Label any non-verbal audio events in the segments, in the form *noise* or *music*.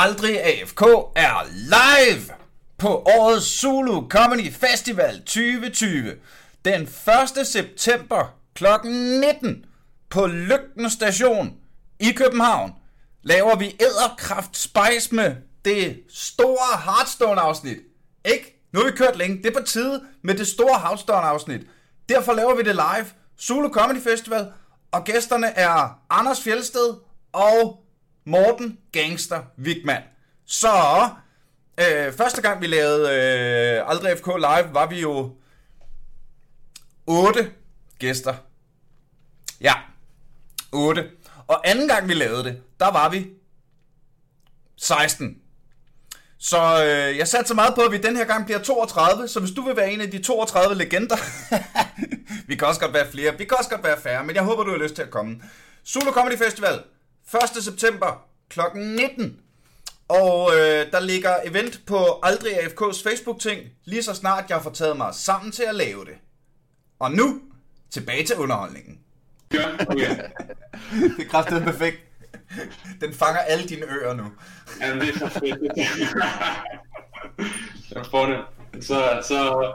Aldrig AFK er live på årets Zulu Comedy Festival 2020. Den 1. september kl. 19 på Lygten Station i København laver vi Æderkraft Spice med det store Hearthstone afsnit. Ikke? Nu har vi kørt længe. Det er på tide med det store Hearthstone afsnit. Derfor laver vi det live. Zulu Comedy Festival. Og gæsterne er Anders Fjelsted og Morten Gangster Wigman. Så øh, første gang vi lavede øh, Aldrig FK Live, var vi jo otte gæster. Ja, otte. Og anden gang vi lavede det, der var vi 16. Så øh, jeg satte så meget på, at vi den her gang bliver 32, så hvis du vil være en af de 32 legender, *laughs* vi kan også godt være flere, vi kan også godt være færre, men jeg håber, du har lyst til at komme. Solo Comedy Festival, 1. september kl. 19. Og øh, der ligger event på Aldrig AFK's Facebook-ting, lige så snart jeg får taget mig sammen til at lave det. Og nu, tilbage til underholdningen. Ja, okay. det er perfekt. Den fanger alle dine ører nu. Ja, det er så fedt. jeg får det. Så, så,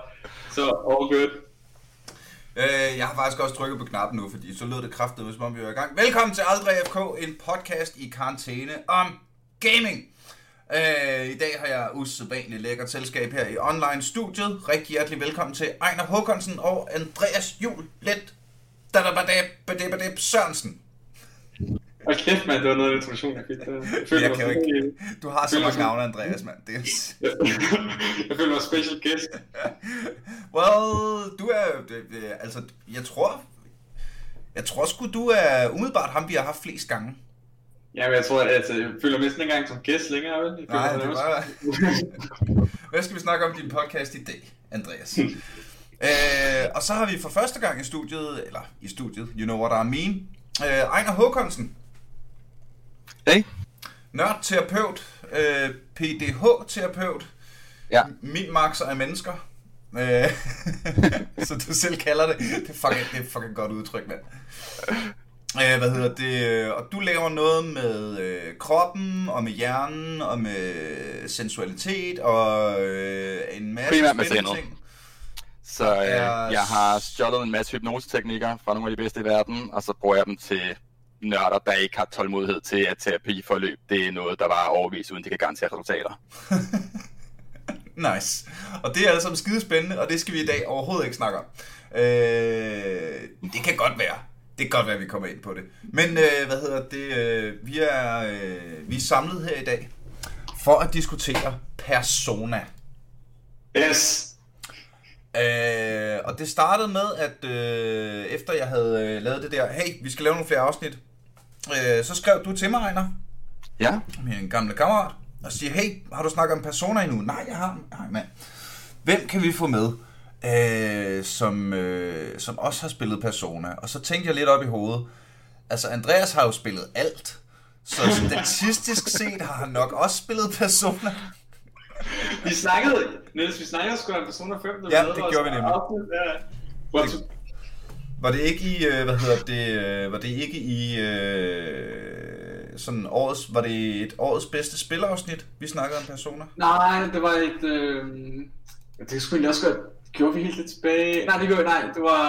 så all good. Øh, jeg har faktisk også trykket på knappen nu, fordi så lød det kraftigt, som om vi var i gang. Velkommen til Aldrig FK, en podcast i karantæne om gaming. Øh, I dag har jeg usædvanligt lækkert selskab her i online-studiet. Rigtig hjertelig velkommen til Ejner Håkonsen og Andreas Jul Let Dadabadab Sørensen. Og kæft, mand, det var noget af introduktion, jeg fik. Jeg, følte, Jeg mig kan ikke. Du har så mange navne, Andreas, mand. Det er... *laughs* jeg føler mig special guest. *laughs* Well, du er... Altså, jeg tror... Jeg tror sgu, du er umiddelbart ham, vi har haft flest gange. Ja, men jeg tror, at altså, jeg føler mig næsten ikke engang som gæst længere, vel? Jeg Nej, det var... *laughs* Hvad skal vi snakke om din podcast i dag, Andreas? øh, og så har vi for første gang i studiet, eller i studiet, you know what I mean, øh, Ejner Håkonsen, Hey. nørdterapeut, øh, PDH-terapeut, Ja. min makser af mennesker. Øh, *laughs* så du selv kalder det. Det er fucking, det er fucking godt udtryk, mand. Øh, hvad hedder det? Og du laver noget med øh, kroppen, og med hjernen, og med sensualitet, og øh, en masse Primært med ting. Så øh, er- jeg har stjålet en masse hypnoseteknikker fra nogle af de bedste i verden, og så bruger jeg dem til nørder, der ikke har tålmodighed til, at terapiforløb det er noget, der var overvist, uden de kan garantere resultater. *laughs* Nice. Og det er altså skide spændende, og det skal vi i dag overhovedet ikke snakke om. Øh, det kan godt være. Det kan godt være, at vi kommer ind på det. Men øh, hvad hedder det? Øh, vi, er, øh, vi er samlet her i dag for at diskutere persona. Yes. Øh, og det startede med, at øh, efter jeg havde øh, lavet det der, hey, vi skal lave nogle flere afsnit, øh, så skrev du til mig, Ejner, Ja, min gamle kammerat, og siger, hey, har du snakket om Persona endnu? Nej, jeg har. Nej, mand. Hvem kan vi få med, øh, som, øh, som også har spillet Persona? Og så tænkte jeg lidt op i hovedet. Altså, Andreas har jo spillet alt. Så statistisk set har han nok også spillet Persona. Vi snakkede, Niels, vi snakkede sgu om Persona 5. da vi Ja, det gjorde vi nemlig. Ja. What, Var det ikke i, øh, hvad hedder det, øh, var det ikke i øh, sådan årets, var det et årets bedste spilafsnit, vi snakkede om Persona? Nej, det var et... Øh... Det skulle også godt... Gjorde vi helt lidt tilbage? Nej, det gjorde nej. Det var...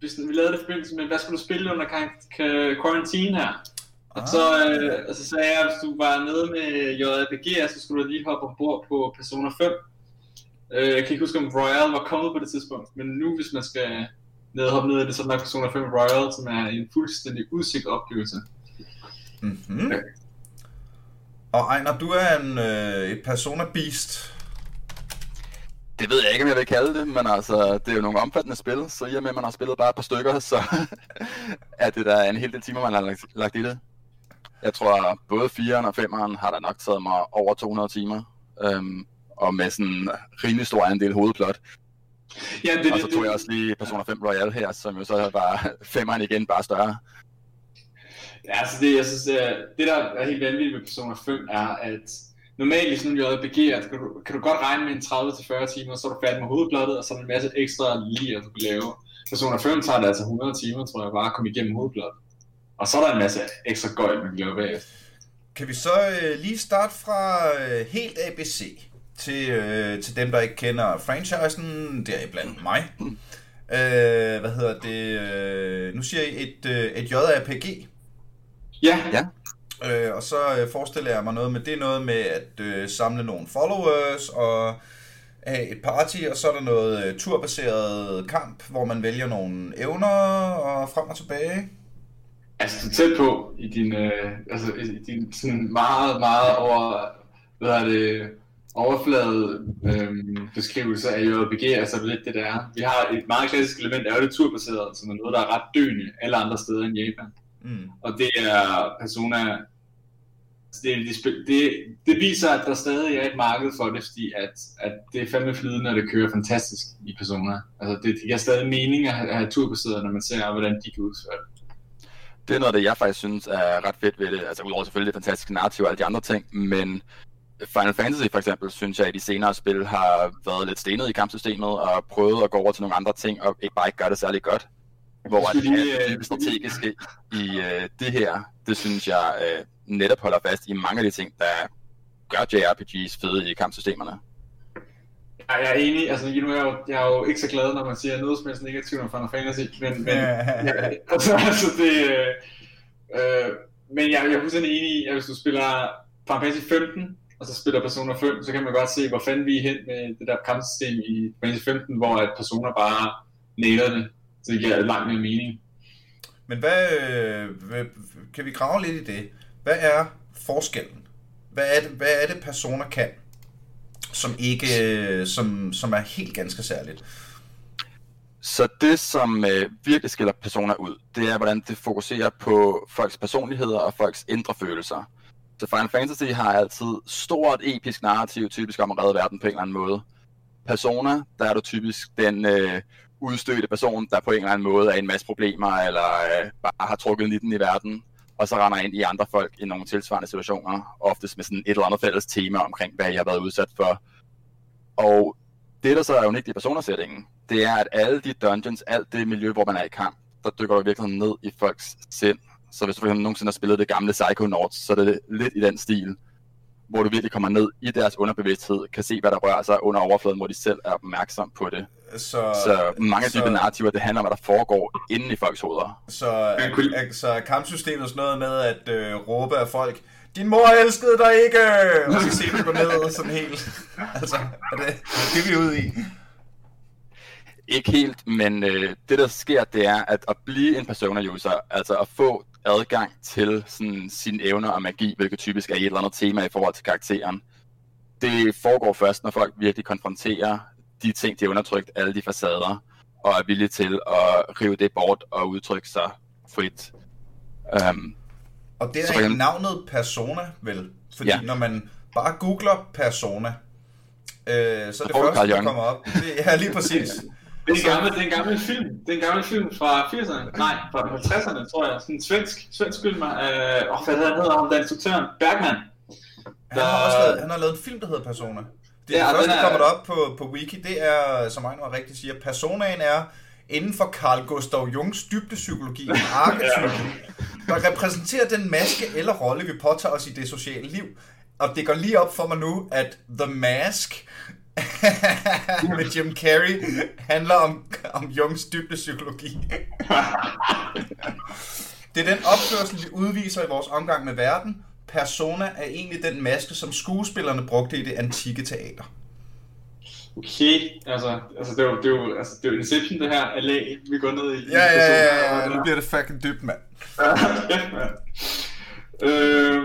Vi, vi lavede det i forbindelse med, hvad skulle du spille under quarantine her? Og så, øh, og så sagde jeg, at hvis du var nede med JRPG, så skulle du lige hoppe ombord på Persona 5. Øh, jeg kan ikke huske, om Royal var kommet på det tidspunkt, men nu hvis man skal ned og hoppe ned i det, så er der Persona 5 Royal, som er en fuldstændig udsigt oplevelse. Mm-hmm. Og Ejner, du er en, øh, et Persona Beast. det ved jeg ikke, om jeg vil kalde det, men altså, det er jo nogle omfattende spil, så i og med, at man har spillet bare et par stykker, så *laughs* er det der en hel del timer, man har lagt, lagt i det. Jeg tror, både 4'eren og 5'eren har der nok taget mig over 200 timer, øhm, og med sådan en rimelig stor andel hovedplot. Ja, det, Og så tog jeg også lige Persona 5 Royal her, som jo så var *laughs* 5'eren igen, bare større. Ja, altså det, jeg synes, det, er- det der er helt vanvittigt med Persona 5 er, at normalt i sådan en JRPG, at kan du, kan du godt regne med en 30-40 timer, så er du færdig med hovedplottet, og så er der en masse ekstra lige, du kan lave. Persona 5 tager det altså 100 timer, tror jeg, bare at komme igennem hovedplottet. Og så er der en masse ekstra gøjl, man kan lave bagefter. kan vi så øh, lige starte fra øh, helt ABC til, øh, til dem, der ikke kender franchisen, det er blandt mig. Øh, hvad hedder det? Øh, nu siger I et, øh, et JRPG. Ja, Ja. Øh, og så øh, forestiller jeg mig noget med, det er noget med at øh, samle nogle followers og have et party, og så er der noget øh, turbaseret kamp, hvor man vælger nogle evner og frem og tilbage. altså du tæt på i din, øh, altså, i din sådan meget, meget over, hvad er det, overflade øhm, beskrivelse af JRPG, altså er lidt det der er. Vi har et meget klassisk element, er jo det turbaseret, som er noget, der er ret døende alle andre steder end Japan. Mm. Og det er Persona... altså, Det, det, det, det viser, at der stadig er et marked for det, fordi at, at det er fandme flydende, og det kører fantastisk i Persona. Altså det, det giver stadig mening at have, at have turbaseret, når man ser, hvordan de kan udføre det. Det er noget af det, jeg faktisk synes er ret fedt ved det. Altså udover selvfølgelig det fantastiske narrativ og alle de andre ting, men Final Fantasy for eksempel, synes jeg, at de senere spil har været lidt stenet i kampsystemet og prøvet at gå over til nogle andre ting, og ikke bare ikke gøre det særlig godt. Hvor at Fordi, det øh, strategiske i øh, det her, det synes jeg øh, netop holder fast i mange af de ting, der gør JRPGs fede i kampsystemerne. Ja, jeg er enig. Altså, nu er jeg, jo, jeg er jo ikke så glad, når man siger noget som helst negativt om Final Fantasy, men, men, ja, altså, altså det, øh, øh, men jeg, jeg er fuldstændig enig i, at hvis du spiller Final Fantasy 15, og så spiller Persona 5, så kan man godt se, hvor fanden vi er hen med det der kampsystem i Final Fantasy 15, hvor at Persona bare nailer det, så det giver langt mere mening. Men hvad, øh, kan vi grave lidt i det? Hvad er forskellen? Hvad er det, hvad er det Persona kan, som ikke, øh, som, som er helt ganske særligt? Så det, som øh, virkelig skiller personer ud, det er, hvordan det fokuserer på folks personligheder og folks indre følelser. Så Final Fantasy har altid stort episk narrativ, typisk om at redde verden på en eller anden måde. Persona, der er du typisk den øh, udstødte person, der på en eller anden måde er en masse problemer, eller øh, bare har trukket nitten i verden, og så render ind i andre folk i nogle tilsvarende situationer, oftest med sådan et eller andet fælles tema omkring, hvad jeg har været udsat for. Og det, der så er unikt i personersætningen, det er, at alle de dungeons, alt det miljø, hvor man er i kamp, der dykker du virkelig ned i folks sind. Så hvis du for nogensinde har spillet det gamle Psychonauts, så er det lidt i den stil, hvor du virkelig kommer ned i deres underbevidsthed, kan se, hvad der rører sig under overfladen, hvor de selv er opmærksom på det. Så, Så mange af de narrativer, det handler om, hvad der foregår inde i folks hoveder. Så, er, kunne- er, så er kampsystemet sådan noget med at øh, råbe af folk, din mor elskede dig ikke! Og så se dem gå ned sådan helt. *laughs* Altså, er det det, vi er ude i? Ikke helt, men øh, det der sker, det er at, at blive en persona-user, altså at få adgang til sådan, sine evner og magi, hvilket typisk er et eller andet tema i forhold til karakteren. Det foregår først, når folk virkelig konfronterer de ting, de har undertrykt, alle de facader, og er villige til at rive det bort og udtrykke sig frit. Um, Og det er eksempel- navnet Persona, vel? Fordi Ja. når man bare googler Persona, øh, så er det første, der kommer op. Det, ja, lige præcis. *laughs* Det er en gammel, det er en gammel film. Det er en gammel film fra 80'erne. Nej, fra 50'erne, tror jeg. Sådan en svensk, svensk film. Øh, hvad hedder han? Der er instruktøren. Bergman. Han har også lavet, han har lavet en film, der hedder Persona. Det, Ja, ja, første, den der er- kommer der op på, på Wiki, det er, som Ejner rigtigt siger, Personaen er inden for Carl Gustav Jungs dybdepsykologi en *laughs* arketype, der repræsenterer den maske eller rolle, vi påtager os i det sociale liv. Og det går lige op for mig nu, at The Mask *laughs* med Jim Carrey handler om, om Jungs dybdepsykologi. *laughs* Det er den opførsel, vi udviser i vores omgang med verden. Persona er egentlig den maske, som skuespillerne brugte i det antikke teater. Okay, altså, altså det er jo, det er jo, altså, det er jo Inception, det her LA, vi går ned i. Ja, ja, ja, ja, ja, nu bliver det fucking dybt, mand. ja, mand. Øh,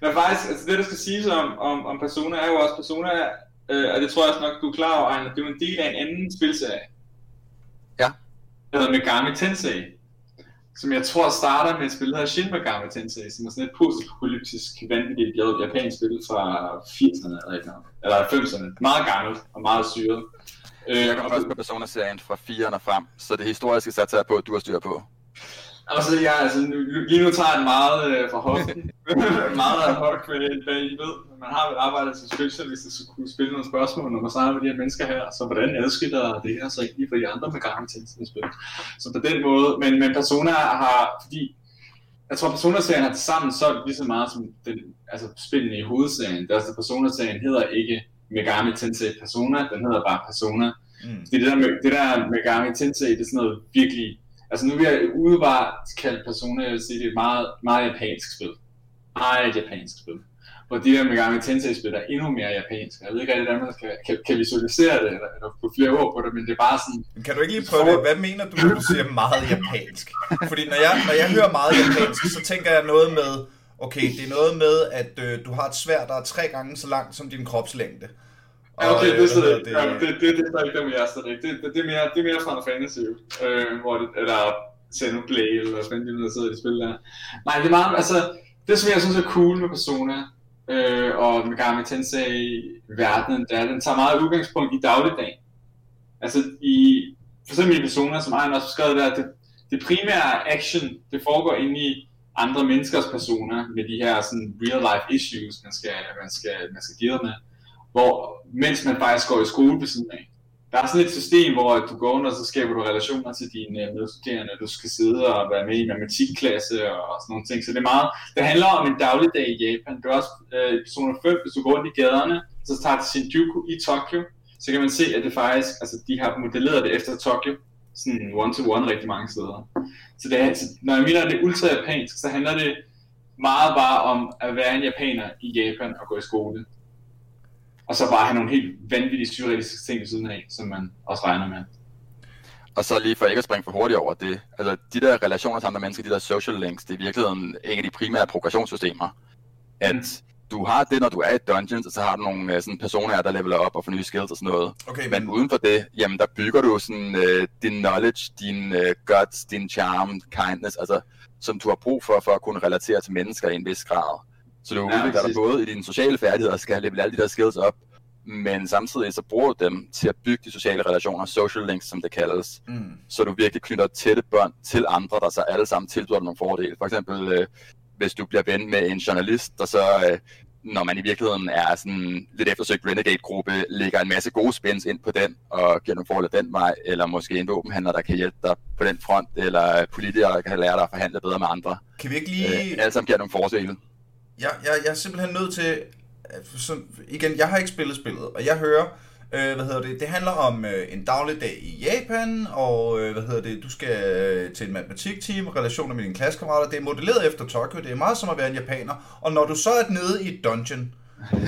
men faktisk, altså det der skal siges om, om, om Persona, er jo også Persona, øh, og det tror jeg også nok, du er klar over, Ejner, det er jo en del af en anden spilserie. Ja. Der hedder Megami Tensei, som jeg tror starter med et spil, der hedder Shin Megami Tensei, som er sådan et post-apokalyptisk vanvittigt japansk spil fra 80'erne eller, eller, andet. eller 90'erne. Meget gammelt og meget syret. Øh, jeg kom først på Persona-serien fra 4'erne frem, så det historiske satser jeg på, at du har styr på. Og så jeg, altså, nu, lige nu tager jeg den meget øh, fra hoften. *laughs* meget ad hoc, hvad, I ved. Man har vel arbejdet som spiljournalist, så kunne spille nogle spørgsmål, når man snakker med de her mennesker her. Så hvordan adskiller det her så egentlig fra de andre med til spil? Så på den måde, men, men Persona har, fordi jeg tror, Persona-serien har sammen solgt lige så meget som den, altså spillene i hovedserien. Der er Persona-serien hedder ikke Megami Tensei Persona, den hedder bare Persona. Mm. Det, det, der, det der Megami Tensei, det er sådan noget virkelig... Altså nu vil jeg udebart kalde Persona, jeg vil sige, det er et meget, meget japansk spil. Meget japansk spil hvor de der Megami Tensei-spil er endnu mere japansk. Jeg ved ikke rigtig, hvordan man kan, kan, kan visualisere det, eller, eller få flere ord på det, men det er bare sådan... Kan du ikke lige prøve det? Hvad mener du, når du siger meget japansk? Fordi når jeg, når jeg hører meget japansk, så tænker jeg noget med, okay, det er noget med, at øh, du har et svær, der er tre gange så langt som din kropslængde. Ja, okay, det er det, det, ja, det, det, det, er ikke dem, jeg er. Det, det, det, er mere, det er mere Final Fantasy, øh, hvor det, eller Xenoblade, eller hvad fanden de sidder i spil der. Nej, det er meget, altså, det som jeg synes er cool med Persona, øh, og Megami Tensei-verdenen, der den tager meget udgangspunkt i dagligdagen. Altså i, for eksempel i personer, som Ejn også skrevet der, det, det primære action, det foregår inde i andre menneskers personer med de her sådan real life issues, man skal, man skal, man skal deal med. Hvor, mens man faktisk går i skole ved siden af der er sådan et system, hvor du går under, og så skaber du relationer til dine øh, medstuderende, du skal sidde og være med i matematikklasse og sådan nogle ting. Så det er meget, det handler om en dagligdag i Japan. Det er også øh, personer 5, hvis du går rundt i gaderne, så tager til Shinjuku i Tokyo, så kan man se, at det faktisk, altså de har modelleret det efter Tokyo, sådan one-to-one rigtig mange steder. Så, det er, så når jeg mener, at det er ultra japansk, så handler det meget bare om at være en japaner i Japan og gå i skole og så bare have nogle helt vanvittige surrealistiske ting ved siden af, som man også regner med. Og så lige for ikke at springe for hurtigt over det, altså de der relationer til andre mennesker, de der social links, det er i virkeligheden en af de primære progressionssystemer. At mm. du har det, når du er i dungeons, og så har du nogle øh, sådan, personer, der leveler op og får nye skills og sådan noget. Okay, men, men uden for det, jamen der bygger du sådan uh, din knowledge, din uh, guts, din charm, kindness, altså som du har brug for, for at kunne relatere til mennesker i en vis grad. Så du ja, udvikler dig både i dine sociale færdigheder og skal level alle de der skills op, men samtidig så bruger du dem til at bygge de sociale relationer, social links som det kaldes, mm. så du virkelig knytter tætte bånd til andre, der så alle sammen tilbyder dig nogle fordele. For eksempel, øh, hvis du bliver ven med en journalist, der så, øh, når man i virkeligheden er sådan lidt eftersøgt Renegade-gruppe, lægger en masse gode spins ind på den, og giver nogle fordele den vej, eller måske en våbenhandler, der kan hjælpe dig på den front, eller politikere, der kan lære dig at forhandle bedre med andre. Kan vi ikke lige... Øh, alle sammen giver nogle fordele. Jeg, jeg, jeg er simpelthen nødt til... Så, igen, jeg har ikke spillet spillet, og jeg hører, øh, hvad hedder det, det handler om øh, en dagligdag i Japan, og øh, hvad hedder det, du skal øh, til en matematikteam, relationer med dine klassekammerater, det er modelleret efter Tokyo, det er meget som at være en japaner, og når du så er nede i et dungeon,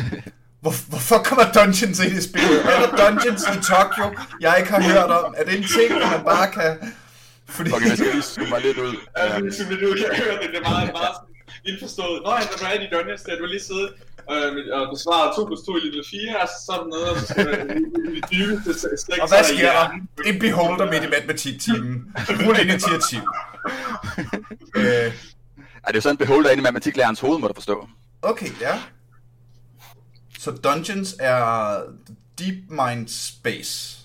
*laughs* hvor, hvorfor kommer dungeons ind i spillet? Er der dungeons i Tokyo, jeg ikke har hørt om? Er det en ting, man bare kan... Fordi... Okay, jeg skal lige zoome mig lidt ud. Ja, jeg skal lidt ud. Jeg hører det, det er meget, meget indforstået. Nå, han var i Dungeons, der du lige siddet øh, og besvaret 2 plus 2 i lille 4, og så er der noget, og så skal i dybe slægt. Og hvad sker der? En beholder midt i matematiktimen. Rul initiativ. øh. Er det jo sådan en beholder inde i matematiklærerens hoved, må du forstå. Okay, ja. Så Dungeons er Deep Mind Space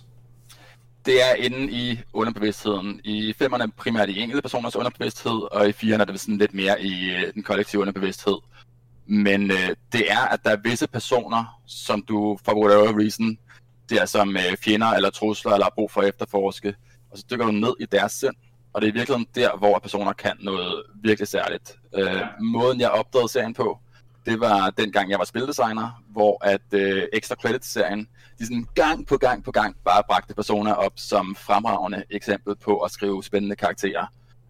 det er inde i underbevidstheden. I femmerne primært i enkelte personers underbevidsthed, og i firerne er det sådan lidt mere i øh, den kollektive underbevidsthed. Men øh, det er, at der er visse personer, som du for whatever reason, det er som øh, fjender eller trusler eller har brug for at efterforske, og så dykker du ned i deres sind. Og det er virkelig der, hvor personer kan noget virkelig særligt. Øh, måden jeg opdagede serien på, det var dengang jeg var spildesigner, hvor at øh, Extra Credits-serien, de sådan gang på gang på gang bare bragte personer op som fremragende eksempel på at skrive spændende karakterer,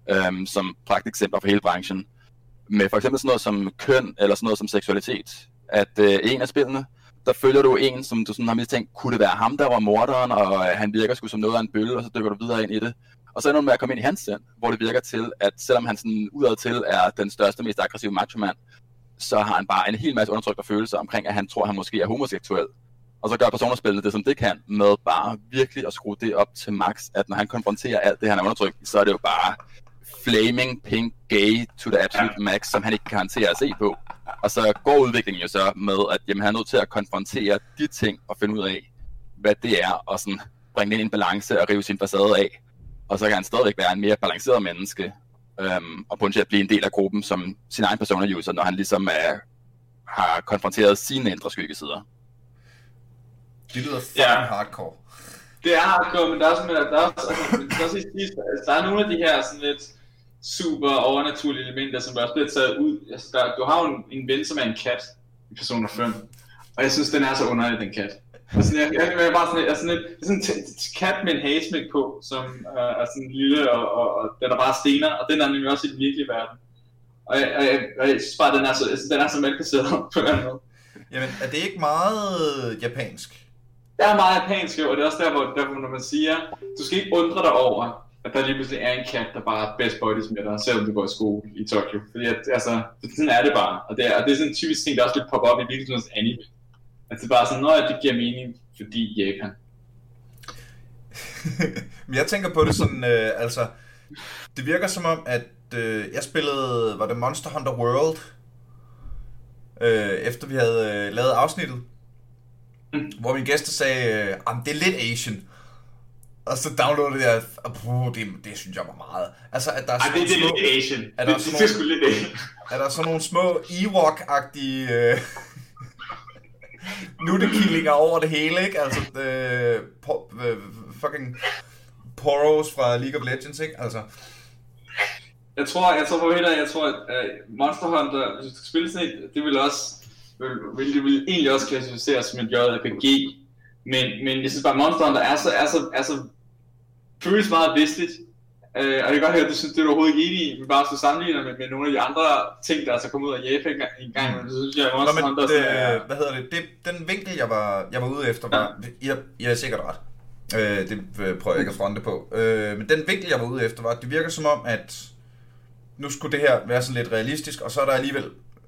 øhm, som eksempler for hele branchen. Med for eksempel sådan noget som køn, eller sådan noget som seksualitet. At øh, en af spillene, der følger du en, som du sådan har mistænkt, kunne det være ham, der var morderen, og øh, han virker sgu som noget af en bølle, og så dykker du videre ind i det. Og så ender du med at komme ind i hans sind, hvor det virker til, at selvom han sådan udad til er den største, mest aggressive macho-mand, så har han bare en hel masse undertrykte følelser omkring, at han tror, at han måske er homoseksuel. Og så gør personerspillet det, som det kan, med bare virkelig at skrue det op til max, at når han konfronterer alt det, han er undertrykt, så er det jo bare flaming pink gay to the absolute max, som han ikke kan håndtere at se på. Og så går udviklingen jo så med, at jamen, han er nødt til at konfrontere de ting og finde ud af, hvad det er, og sådan bringe det ind i en balance og rive sin facade af. Og så kan han stadigvæk være en mere balanceret menneske, øhm, og potentielt blive en del af gruppen som sin egen personer-user, når han ligesom er, har konfronteret sine indre skyggesider. Det lyder fucking ja. hardcore. Det er hardcore, men der er, sådan, der er også, altså, der, er også, der er nogle af de her sådan lidt super overnaturlige elementer, som også bliver taget ud. Altså, der, du har jo en, en ven, som er en kat i Persona 5, og jeg synes, den er så underlig, den kat. Altså, jeg, jeg, jeg er bare sådan, jeg sådan, et, sådan en kat med en hagesmæk på, som uh, er sådan lille, og, og, og den er bare stener, og den er nemlig også i den virkelige verden. Og jeg, og jeg, og jeg synes bare, den er så, altså, den er så malplaceret *laughs* på den måde. Jamen, er det ikke meget japansk? Det er meget japansk, jo, og det er også der, hvor, der, hvor når man siger, du skal ikke undre dig over, at der lige pludselig er en kat, der bare er best buddies med dig, selvom du går i skole i Tokyo. Fordi at, altså, sådan er det bare. Og det er, og det er sådan en typisk ting, der også lidt popper op i virkeligheden anime. Altså det bare sådan, at det giver mening, fordi Japan. *laughs* Men jeg tænker på det sådan, øh, altså, det virker som om, at øh, jeg spillede, var det Monster Hunter World, øh, efter vi havde øh, lavet afsnittet, mm. hvor min gæster sagde, øh, det er lidt Asian. Og så downloadede jeg, og puh, det, det synes jeg var meget. Altså, at der er Ej, det, det er lidt Asian. Er der det, sådan det, det, nogle, det er lidt er der sådan nogle små Ewok-agtige øh, nuttekillinger over det hele, ikke? Altså, øh, po, øh, fucking Poros fra League of Legends, ikke? Altså, Jeg tror, jeg tror på helt jeg tror, at uh, Monster Hunter, hvis du skal spille sådan et, det vil også, vil, vil, det vil egentlig også klassificeres som et JRPG. Men, men jeg synes bare, at Monster Hunter er så, er så, er så føles meget vestligt. Uh, og jeg kan godt høre, at du synes, det er du overhovedet ikke enig i, men bare så sammenligner med, med nogle af de andre ting, der er så kommet ud af Japan en gang, men så synes jeg, at Nå, men Hunter det, sådan er... hvad hedder det? det? Den vinkel, jeg var, jeg var ude efter, var... Jeg, jeg er sikkert ret. Øh, det øh, prøver jeg ikke at fronte på. Øh, men den vinkel, jeg var ude efter, var, at det virker som om, at nu skulle det her være sådan lidt realistisk, og så er der alligevel...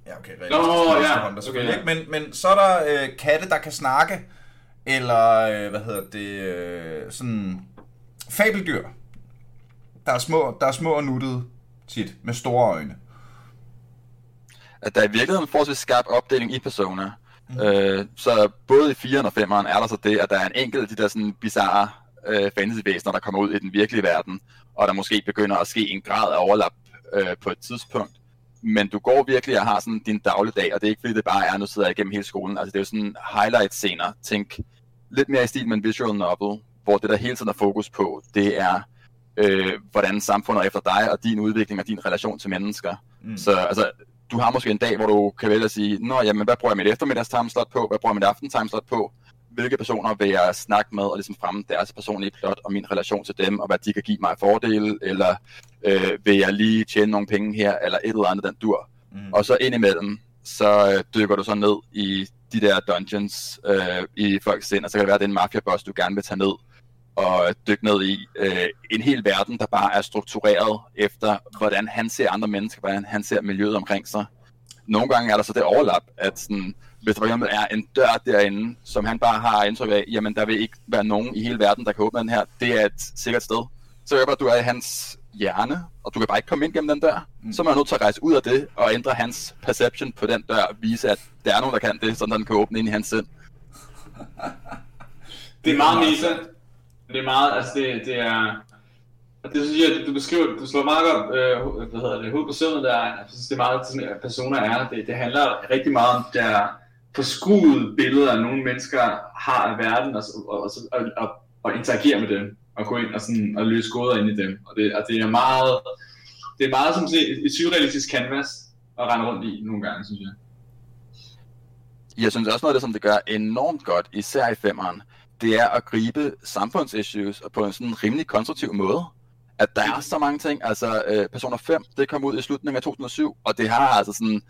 Ja, okay, realistisk. Nå, ja, Hunter okay, ja. ikke, men, men så er der øh, katte, der kan snakke, eller øh, hvad hedder det, øh, sådan fabeldyr. Der er små, der er små og nuttede tit, med store øjne. at der er i virkeligheden en forholdsvis skarp opdeling i Persona. Mm. Øh, så både i 4'eren og 5'eren er der så det, at der er en enkelt af de der sådan bizarre øh, fantasyvæsener, der kommer ud i den virkelige verden, og der måske begynder at ske en grad af overlap øh, på et tidspunkt. Men du går virkelig og har sådan din dagligdag, og det er ikke fordi det bare er, nu sidder jeg igennem hele skolen. Altså det er jo sådan highlight-scener. Tænk lidt mere i stil med en visual novel, hvor det der hele tiden er fokus på, det er, øh, hvordan samfundet er efter dig, og din udvikling og din relation til mennesker. Mm. Så altså, du har måske en dag, hvor du kan vælge at sige, Nå, jamen, hvad bruger jeg mit eftermiddags timeslot på? Hvad bruger jeg mit aften timeslot på? Hvilke personer vil jeg snakke med og ligesom fremme deres personlige plot og min relation til dem, og hvad de kan give mig fordele, eller øh, vil jeg lige tjene nogle penge her, eller et eller andet den dur. Mm. Og så indimellem, så øh, dykker du så ned i de der dungeons øh, i folks sind, og så kan det være, at det er en mafia-boss, du gerne vil tage ned og dykke ned i øh, en hel verden, der bare er struktureret efter, hvordan han ser andre mennesker, hvordan han ser miljøet omkring sig. Nogle gange er der så det overlap, at sådan, hvis der for eksempel er en dør derinde, som han bare har indtryk af, jamen der vil ikke være nogen i hele verden, der kan åbne den her, det er et sikkert sted. Så jeg bare, at du er i hans hjerne, og du kan bare ikke komme ind gennem den dør. Mm. Så er man nødt til at rejse ud af det, og ændre hans perception på den dør, og vise, at der er nogen, der kan det, så den kan åbne ind i hans sind. Det er meget meta. Det er meget, altså det, det er... Og det synes jeg, du beskriver, du slår meget godt, øh, hvad hedder det, hovedet på søvnet der, jeg synes det er meget, sådan, at personer er, det, det handler rigtig meget om der forskruede billeder, nogle mennesker har af verden, og, og, og, og, og, og interagere med dem, og gå ind og, sådan, og løse gåder ind i dem, og det, og det er meget, det er meget som et, et surrealistisk canvas at rende rundt i nogle gange, synes jeg. Jeg synes også noget af det, som det gør enormt godt, især i femmeren, det er at gribe samfundsissues på en sådan rimelig konstruktiv måde. At der er så mange ting, altså øh, Personer 5, det kom ud i slutningen af 2007, og det har altså sådan,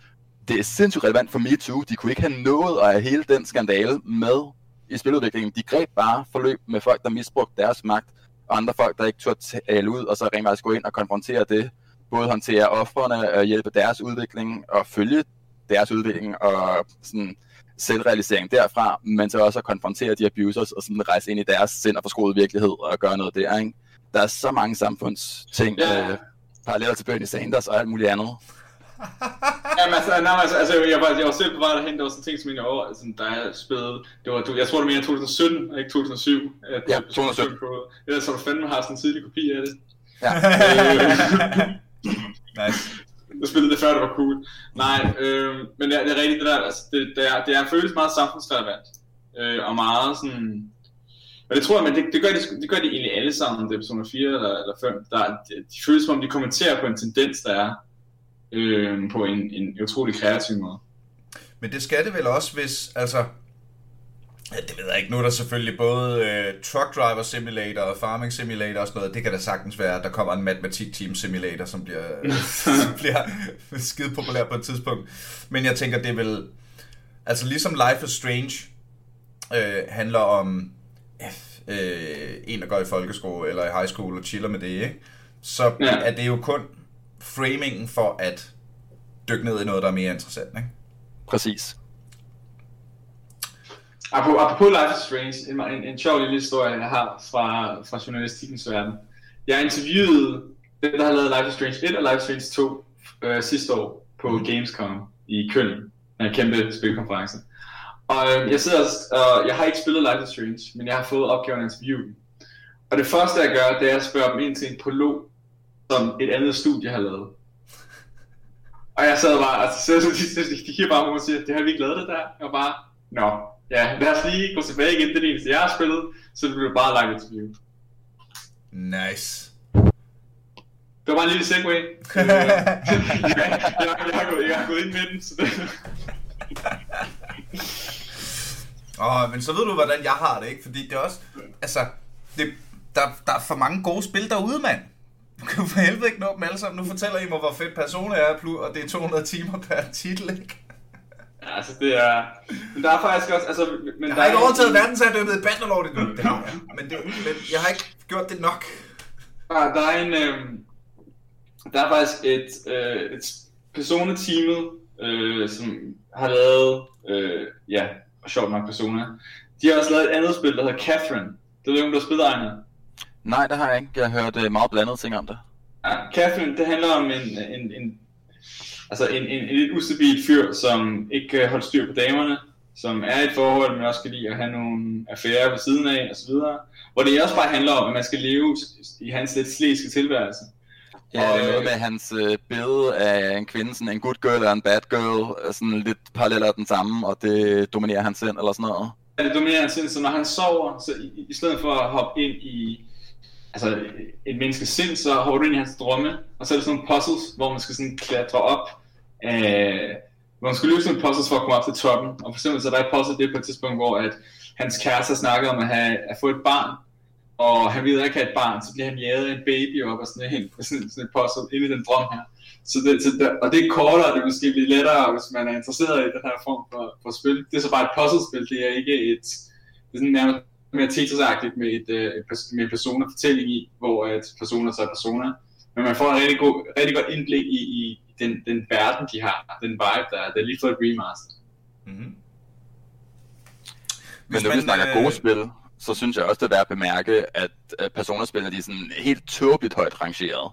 det er sindssygt relevant for MeToo. De kunne ikke have nået at have hele den skandale med i spiludviklingen. De greb bare forløb med folk, der misbrugte deres magt, og andre folk, der ikke turde tale ud, og så rent faktisk gå ind og konfrontere det. Både håndtere offrene, og hjælpe deres udvikling, og følge deres udvikling, og sådan selvrealisering derfra, men så også at konfrontere de abusers og sådan rejse ind i deres sind og forskroede virkelighed og gøre noget der, ikke? Der er så mange samfundsting, Ja. øh, paralleller til Bernie Sanders og alt muligt andet. *laughs* Jamen altså, nej, altså, altså jeg, var, jeg var selv på vej derhen, der var sådan ting, som jeg over, altså, der er spillet, det var, du, jeg tror det er mere 2017, og ikke 2007. at- Ja, at- 2017. på- Ellers så du fandme har sådan en tidlig kopi af det. Ja. *laughs* Nice. Jeg spillede det før, det var cool. Nej, øh, men det er, det er rigtigt det der, altså, det, det, er, det er føles meget samfundsrelevant, øh, og meget sådan, Og det tror jeg, men det, det, gør, de, det gør de egentlig alle sammen, det er Persona 4 eller, eller 5. Der, de, de føles som om, de kommenterer på en tendens, der er øh, på en, en utrolig kreativ måde. Men det skal det vel også, hvis, altså, det ved jeg ikke. Nu er der selvfølgelig både uh, Truck Driver Simulator og Farming Simulator og sådan noget. Det kan da sagtens være, at der kommer en Matematik Team Simulator, som bliver, *laughs* som bliver skide populær på et tidspunkt. Men jeg tænker, det er vel... Altså ligesom Life is Strange øh, handler om øh, en, der går i folkeskole eller i high school og chiller med det, ikke? så ja. er det jo kun framingen for at dykke ned i noget, der er mere interessant. Ikke? Præcis. Apropos Life is Strange, en, en, en sjov lille historie, jeg har fra, fra journalistikkens verden. Jeg interviewede den, der har lavet Life is Strange 1 og Life is Strange 2 øh, sidste år på mm. Gamescom i Køln, en kæmpe spilkonference. Og øh, jeg sidder og jeg har ikke spillet Life is Strange, men jeg har fået opgaven at interviewe dem. Og det første jeg gør, det er at spørge dem ind til en prolog, som et andet studie har lavet. Og jeg sad bare, altså, *laughs* så, de, de, de kigger bare på mig og siger, det har vi ikke lavet det der. Jeg var bare, nå, ja, lad os lige gå tilbage igen. Det er det eneste, jeg har spillet, så det bliver bare live interview. Nice. Det var bare en lille segway. *laughs* jeg, jeg, jeg, jeg, har gået, jeg har gået ind med den, så det... *laughs* Åh, oh, men så ved du, hvordan jeg har det, ikke? Fordi det er også... Altså, det, der, der er for mange gode spil derude, mand. Du kan for helvede ikke nå dem alle sammen. Nu fortæller I mig, hvor fedt Persona er, og det er 200 timer per titel, ikke? Ja, altså det er... Men der er faktisk også... Altså, men jeg har der ikke overtaget verdensherredømmet i Bannerlord endnu. Det har jeg. Men, det, men jeg har ikke gjort det nok. Ja, der er en... Øh, der er faktisk et, øh, et Persona-teamet, øh, som har lavet... Øh, ja, sjovt nok Persona. De har også lavet et andet spil, der hedder Catherine. Det er ikke, om du har spillet, Ejner? Nej, det har jeg ikke. Jeg har hørt øh, meget blandet ting om det. Ja, Catherine, det handler om en, en, en altså en, en, en lidt ustabil fyr, som ikke kan holde styr på damerne, som er i et forhold, men også kan lide at have nogle affærer ved siden af, og så videre. Hvor det også bare handler om, at man skal leve i hans lidt slæske tilværelse. Ja, og, det er noget med hans øh, billede af en kvinde, sådan en good girl og en bad girl, sådan lidt parallelt af den samme, og det dominerer hans sind, eller sådan noget. Ja, det dominerer hans sind, så når han sover, så i, i stedet for at hoppe ind i altså, et menneskes sind, så hopper du ind i hans drømme, og så er det sådan nogle puzzles, hvor man skal sådan klatre op øh, man skulle løse en puzzles for at komme op til toppen. Og for eksempel så er der et puzzle det på et tidspunkt, hvor at hans kæreste snakker om at, have, at få et barn, og han ved ikke have et barn, så bliver han jaget af en baby op og sådan en, *laughs* sådan, sådan et puzzle ind i den drøm her. Så det, så det, og det er kortere, det er måske lidt lettere, hvis man er interesseret i den her form for, for spil. Det er så bare et puzzlespil, det er ikke et, det er sådan nærmest mere tetris med, et, øh, med en persona-fortælling i, hvor at personer så er personer. Men man får en rigtig, god, rigtig godt indblik i, i, den, den verden, de har, den vibe, der er, det er lige for et remaster. Mm-hmm. Men når vi snakker øh... gode spil, så synes jeg også, det er værd at bemærke, at personerspillene de er sådan helt tåbeligt højt rangeret.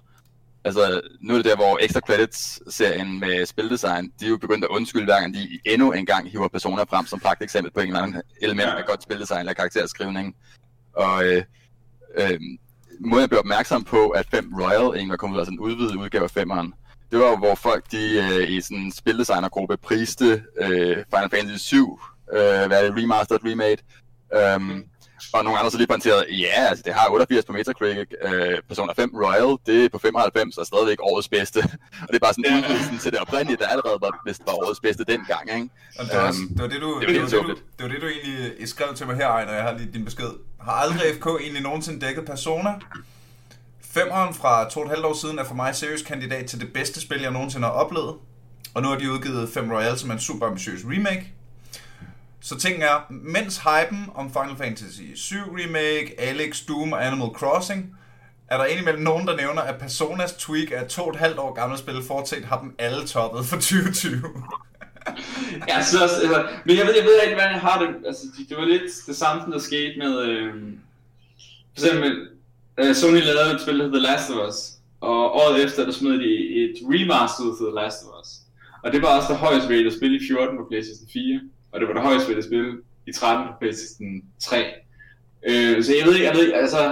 Altså, nu er det der, hvor Extra Credits-serien med spildesign, de er jo begyndt at undskylde, hver gang de endnu en gang hiver personer frem som eksempel på en eller anden element af godt spildesign eller karakterskrivning. Og øh, øh, må jeg blive opmærksom på, at 5 Royal egentlig var kommet ud, altså en udvidet udgave af 5'eren, det var hvor folk de øh, i sådan en spildesignergruppe priste øh, Final Fantasy 7, øh, hvad er det, remastered, remade. Um, og nogle andre så lige pointeret, ja, altså det har 88 på Metacritic, øh, Persona 5 Royal, det er på 95, og stadigvæk årets bedste. *laughs* og det er bare sådan udvidelsen til det oprindelige, der allerede var, hvis var årets bedste dengang, ikke? Og det, var, um, det, var det, du, det, var det, du, det var det, du egentlig skrev til mig her, Ejner, jeg har lige din besked. Har aldrig FK egentlig nogensinde dækket Persona? Femeren fra to og et halvt år siden er for mig seriøs kandidat til det bedste spil, jeg nogensinde har oplevet. Og nu har de udgivet 5 Royal, som er en super ambitiøs remake. Så ting er, mens hypen om Final Fantasy 7 Remake, Alex, Doom og Animal Crossing, er der indimellem nogen, der nævner, at Personas tweak af to og et halvt år gamle spil fortsat har dem alle toppet for 2020. ja, så, altså, men jeg ved, jeg ved ikke, hvordan jeg har det. Altså, det var lidt det samme, der skete med... Øh, for eksempel, Uh, Sony lavede et spil, der hedder The Last of Us, og året efter, der smed de et remaster til The Last of Us. Og det var også det højeste rated spil i 14 på PlayStation 4, og det var det højeste rated spil i 13 på PlayStation 3. Øh, så jeg ved ikke, jeg ved ikke, altså,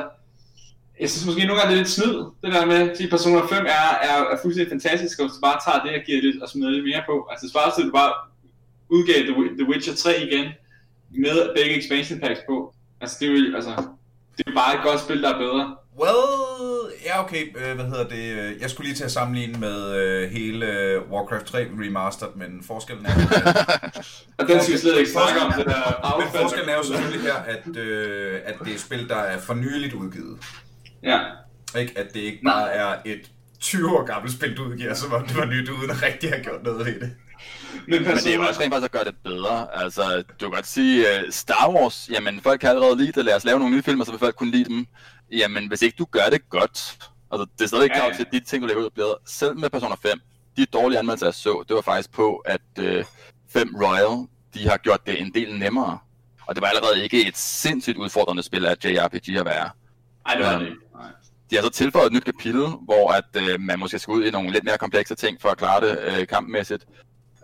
jeg synes måske nogle gange, det er lidt snyd, det der med, at Persona 5 er, er, er fuldstændig fantastisk, og hvis du bare tager det og giver lidt og smider lidt mere på. Altså, bare så du bare udgav The, The Witcher 3 igen, med begge expansion packs på. Altså, det er jo, altså, det er bare et godt spil, der er bedre. Well, ja okay, øh, hvad hedder det? øh, Jeg skulle lige til at sammenligne med øh, hele Warcraft 3 Remastered, men forskellen er, *laughs* Og den skal vi slet ikke snakke om, det der men forskellen er jo selvfølgelig her, at, øh, at det er et spil, der er for nyligt udgivet. Ja. Ikke? At det ikke bare er et 20 år gammelt spil, du udgiver, som om det var nyt, uden at rigtig have gjort noget ved det. Men Men det er jo også rent faktisk at gøre det bedre. Altså, du kan godt sige, uh, Star Wars, jamen folk kan allerede lide det, lad os lave nogle nye film, og så vil folk kunne lide dem. Jamen, hvis ikke du gør det godt, altså det er stadig Ja, krav ja. til, at de ting, du lægger ud, bliver. Selv med Persona 5, de dårlige anmeldelser, jeg så, det var faktisk på, at uh, 5 Royal, de har gjort det en del nemmere. Og det var allerede ikke et sindssygt udfordrende spil af JRPG at være. Nej, det var det ikke. Nej. De har så tilføjet et nyt kapitel, hvor at, øh, man måske skal ud i nogle lidt mere komplekse ting for at klare det øh, kampmæssigt,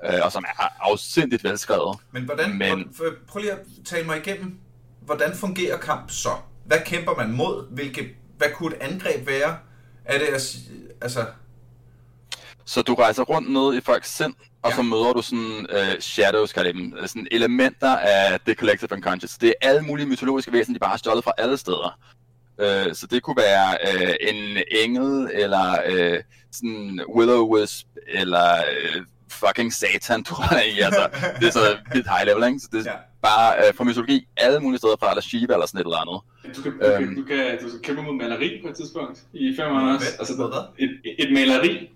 øh, og som er afsindigt velskrevet. Men hvordan, Men- prøv lige at tale mig igennem, hvordan fungerer kamp så? Hvad kæmper man mod? Hvilke, hvad kunne et angreb være? Er det altså, Så du rejser rundt ned i folks sind, og Ja. så møder du sådan øh, shadows, kalder de dem, øh, sådan elementer af det collective unconscious. Det er alle mulige mytologiske væsener, de bare har stjålet fra alle steder. Øh, så det kunne være øh, en engel, eller øh, sådan Will-O-Wisp, eller øh, fucking Satan, *laughs* tror jeg. Altså, det er så vildt high level, ikke? Så det er Ja. bare øh, fra mytologi alle mulige steder fra, eller Shiva, eller sådan et eller andet. Du kan, du, kan, Øhm. du, kan, du skal kæmpe mod maleri på et tidspunkt i 500 også. Hvad? Altså, Hvad? et, et maleri.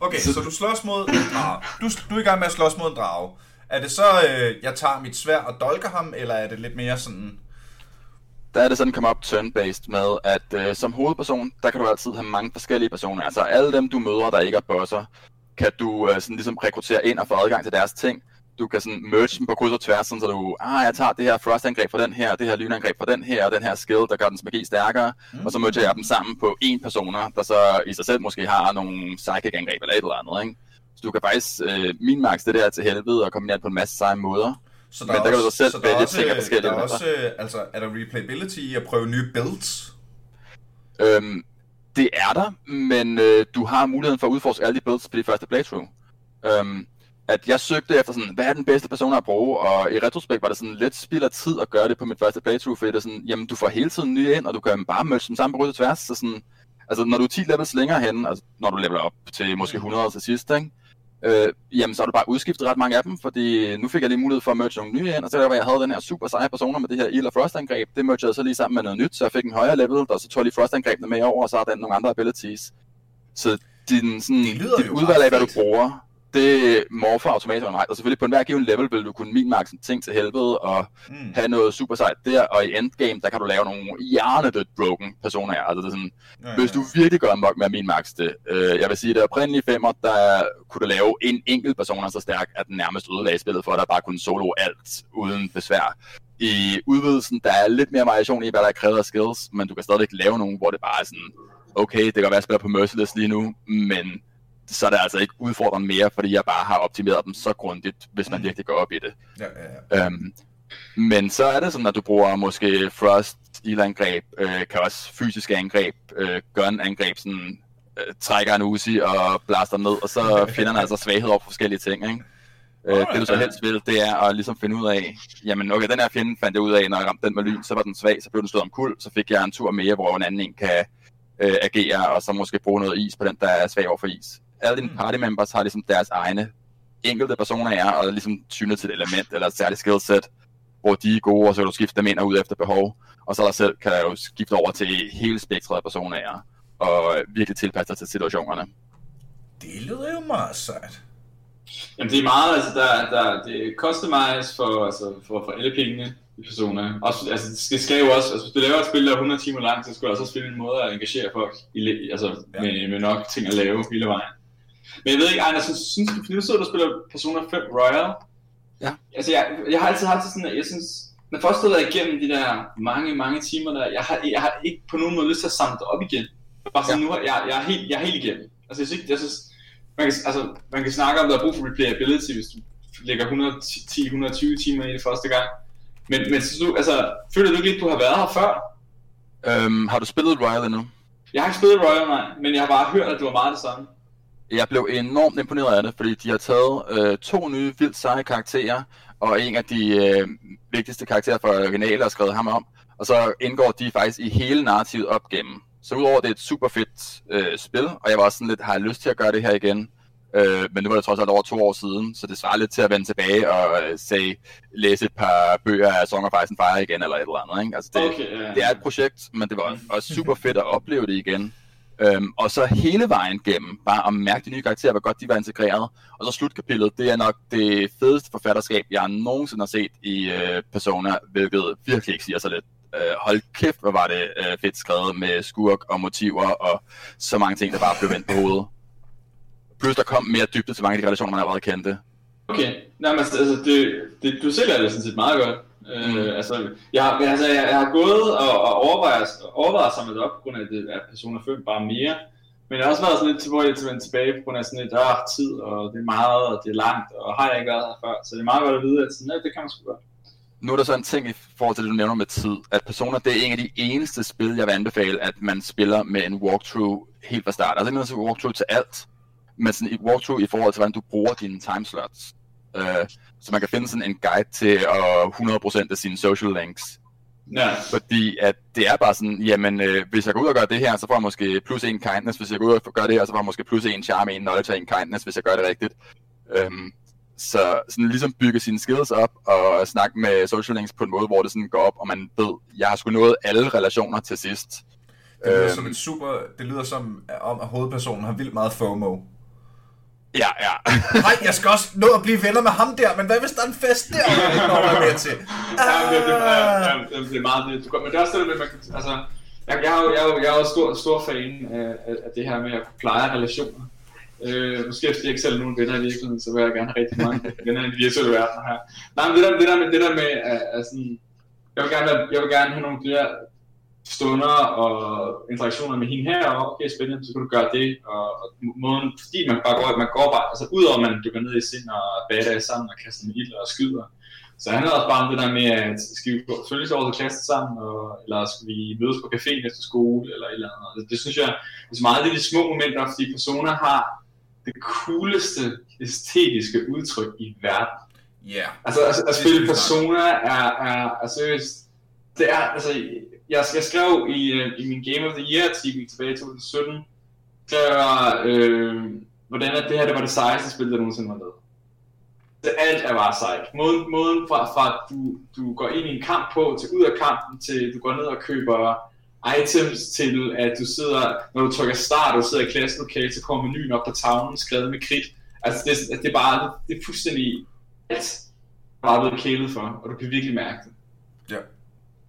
Okay, så, så du slås mod en drage. Du, du er i gang med at slås mod en drage. Er det så, øh, jeg tager mit svær og dolker ham, eller er det lidt mere sådan... der er det sådan come up turn-based med, at øh, som hovedperson, der kan du altid have mange forskellige personer. Altså alle dem, du møder, der ikke er bosser, kan du øh, sådan ligesom rekruttere ind og få adgang til deres ting. Du kan sådan merge dem på kryds og tværs, sådan, så du, ah, jeg tager det her frost-angreb fra den her, det her lynangreb fra den her, og den her skill, der gør dens magi stærkere, mm. og så merger jeg dem sammen på én personer, der så i sig selv måske har nogle psychic-angreb eller et eller andet, ikke? Så du kan faktisk øh, min max det der til helvede og kombinere det på en masse seje måder. Så Men der kan du så selv så der vælge også, ting af forskellige der er også, altså, er der replayability i at prøve nye builds? Øhm, det er der, men øh, du har muligheden for at udforske alle de builds på det første playthrough. Øhm, at jeg søgte efter sådan, hvad er den bedste person at bruge, og i retrospekt var det sådan lidt spild af tid at gøre det på mit første playthrough, fordi det er sådan, jamen du får hele tiden nye ind, og du kan bare møde dem sammen på tværs, så sådan, altså når du er 10 levels længere hen, altså når du leveler op til måske 100 til sidst, ikke? Øh, jamen så har du bare udskiftet ret mange af dem, fordi nu fik jeg lige mulighed for at merge nogle nye ind, og så der var jeg havde den her super seje personer med det her ild og frost angreb, det mergede jeg så lige sammen med noget nyt, så jeg fik en højere level, og så tog jeg lige frost angrebene med over, og så har den nogle andre abilities. Så din, sådan, Det lyder dit udvalg af, hvad du bruger, det morfer automatisk undervejs. Og selvfølgelig på enhver given level vil du kunne minmaxe ting til helvede og Mm. have noget super sejt der, og i endgame, der kan du lave nogle hjernedødt broken personer. Altså det er sådan, Ja, hvis du virkelig gør nok med at minmaxe det, øh, jeg vil sige, det oprindelige femmer, der kunne du lave en enkelt person, er så stærk, at den nærmest ødelagde spillet for, at der bare kunne solo alt uden besvær. I udvidelsen, der er lidt mere variation i, hvad der er krævet af skills, men du kan stadigvæk lave nogen, hvor det bare er sådan, okay, det kan være, at jeg spiller på Merciless lige nu, men så er det altså ikke udfordrende mere, fordi jeg bare har optimeret dem så grundigt, hvis man Mm. virkelig går op i det. Ja, ja, ja. Øhm, men så er det sådan, at du bruger måske frost, ildangreb, øh, kan også fysiske angreb, øh, gun-angreb, sådan øh, trækker en Uzi og blaster ned, og så *laughs* finder han altså svaghed over for forskellige ting, ikke? Øh, det du så helst vil, det er at ligesom finde ud af, jamen okay, den her fjende fandt jeg ud af, når jeg ramte den med lyn, så var den svag, så blev den slået om kul, så fik jeg en tur mere, hvor en anden en kan øh, agere, og så måske bruge noget is på den, der er svag over for is. Alle dine party members har ligesom deres egne enkelte personer er, og ligesom tynet til et element eller et særligt skillset, hvor de er gode, og så kan du skifte dem ind og ud efter behov. Og så der selv kan du skifte over til hele spektret af personer er, og virkelig tilpasse dig til situationerne. Det lyder jo meget sejt. Jamen det er meget, altså der, der det er customized for, altså, for, for alle pengene i Persona. Også, altså det skal jo også, altså hvis du laver et spil, der er 100 timer langt, så skal du også finde en måde at engagere folk i, altså, ja. med, med, nok ting at lave hele vejen. Men jeg ved ikke, Ejner, synes, synes du, nu sidder du spiller Persona 5 Royal? Ja. Altså jeg, jeg har altid haft det sådan, at jeg synes, når først du har været igennem de der mange, mange timer der, jeg har, jeg har ikke på nogen måde lyst til at samle det op igen. Bare sådan, ja. nu har jeg, jeg, er helt, jeg er helt igennem. Altså jeg synes, jeg synes man kan, altså, man kan snakke om, at der er brug for replayability, hvis du lægger 110-120 timer i det første gang. Men, men synes du, altså, føler du ikke lidt, du har været her før? Øhm, har du spillet Royal endnu? Jeg har ikke spillet Royal, nej, men jeg har bare hørt, at det var meget det samme. Jeg blev enormt imponeret af det, fordi de har taget øh, to nye vildt seje karakterer, og en af de øh, vigtigste karakterer fra originale og skrevet ham om, Og så indgår de faktisk i hele narrativet op gennem. Så udover det er et super fedt øh, spil, og jeg var også sådan lidt, har jeg lyst til at gøre det her igen? Øh, men nu var det trods alt over to år siden, så det svarer lidt til at vende tilbage og øh, say, læse et par bøger af Song of Ice and Fire igen, eller et eller andet. Ikke? Altså det, Okay, ja. det er et projekt, men det var også super fedt at opleve det igen. Øhm, og så hele vejen gennem, bare at mærke de nye karakterer, hvor godt de var integreret. Og så slutkapitlet, det er nok det fedeste forfatterskab, jeg nogensinde har set i øh, Persona, hvilket virkelig ikke siger så lidt. Øh, hold kæft, hvor var det øh, fedt skrevet med skurk og motiver og så mange ting, der bare blev vendt på hovedet. Plus der kom mere dybde til mange af de relationer, man allerede kendte. Okay, Nej, men altså, altså det, det, du sælger det sådan set meget godt. Mm. Øh, altså, jeg, har- altså, jeg, jeg har gået og, og overvejet, overvejet samlet det op, på grund af, at det at Persona 5 bare mere. Men jeg har også været sådan lidt jeg til at vende tilbage, på grund af sådan lidt, ah, tid, og det er meget, og det er langt, og har jeg ikke været her før. Så det er meget godt at vide, at sådan, ja, det kan man sgu godt. Nu er der så en ting i forhold til det, du nævner med tid, at Persona, det er en af de eneste spil, jeg vil anbefale, at man spiller med en walkthrough helt fra start. Altså ikke noget til walkthrough til alt, men sådan et walkthrough i forhold til, hvordan du bruger dine timeslots. Uh, så man kan finde sådan en guide til uh, 100% af sine social links. Ja, Fordi at det er bare sådan, jamen øh, hvis jeg går ud og gør det her, så får jeg måske plus en kindness. Hvis jeg går ud og gør det her, så får jeg måske plus en charme, en knowledge og en kindness, hvis jeg gør det rigtigt. Øhm, så sådan ligesom bygge sine skills op og snakke med social links på en måde, hvor det sådan går op, og man ved, jeg har sgu nået alle relationer til sidst. Det lyder Øhm. som en super... Det lyder som om, at hovedpersonen har vildt meget FOMO. Ja, ja. *laughs* Nej, jeg skal også nå at blive venner med ham der, men hvad hvis der er en fest der, *laughs* jeg ikke når mig med til? ja det, det, ja, Ah. det, det er meget det. Men det er også det at man kan, altså, jeg, jeg, er jo, jeg, er jo, jeg er jo stor, stor fan af, af, det her med at kunne pleje relationer. Øh, måske fordi jeg ikke selv har nogen venner i virkeligheden, så vil jeg gerne have rigtig mange *laughs* venner i den virtuelle verden her. Nej, men det der, det der med, det der med at, at sådan, jeg vil, gerne, jeg vil gerne have nogle flere stunder og interaktioner med hende her, og okay, spændende, så kan du gøre det, og, og måden, fordi man bare går, man går bare, altså udover at man dykker ned i sind og badager sammen og kaster med ild og skyder, så handler det også bare om det der med, at skal vi følges over til klassen sammen, og, eller skal vi mødes på caféen efter skole, eller et eller andet. Altså, det synes jeg, det er så meget det er de små momenter, fordi Persona har det cooleste æstetiske udtryk i verden. Ja. Altså, altså at Det spille. Persona er, er, er seriøst, det er, altså, jeg, jeg skrev i, øh, i min Game of the Year artikel tilbage i 2017, skrev jeg, øh, hvordan at det her det var det sejeste spil, der nogensinde var lavet. Det, alt er bare sejt. Måden, måden fra, fra at du, du går ind i en kamp på, til ud af kampen, til du går ned og køber items, til at du sidder, når du trykker start, og du sidder i klasselokalet, så kommer menuen op på tavlen, skrevet med kridt. Altså, det, det er bare, det er fuldstændig alt bare blevet kælet for, og du kan virkelig mærke det. ja.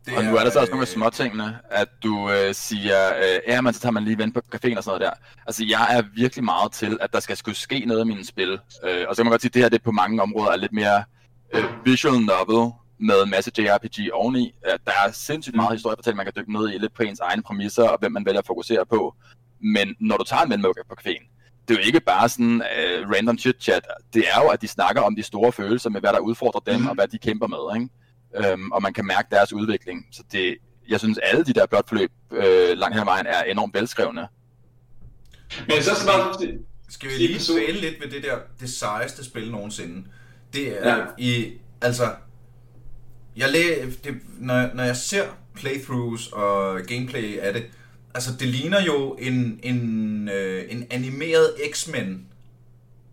Det Og nu er der så også nogle af øh, småtingene, at du øh, siger, øh, ja, men så tager man lige ven på caféen og sådan noget der. Altså, jeg er virkelig meget til, at der skal skulle ske noget i mine spil. Øh, og så kan man godt sige, at det her det på mange områder er lidt mere øh, visual novel med en masse JRPG oveni. Øh, der er sindssygt meget historiefortælling, man kan dykke ned i, lidt på ens egne præmisser, og hvem man vælger at fokusere på. Men når du tager en ven på caféen, det er jo ikke bare sådan øh, random chit-chat. Det er jo, at de snakker om de store følelser med, hvad der udfordrer dem, Mhm. og hvad de kæmper med, ikke? Øhm, og man kan mærke deres udvikling. Så det, jeg synes, alle de der plotforløb øh, langt hen ad vejen er enormt velskrevne. Men så skal bare... Skal vi lige dvæle lidt ved det der, det sejeste spil nogensinde? Det er Ja. i, altså, jeg læ, det, når, når jeg ser playthroughs og gameplay af det, altså det ligner jo en, en, øh, en animeret X-Men.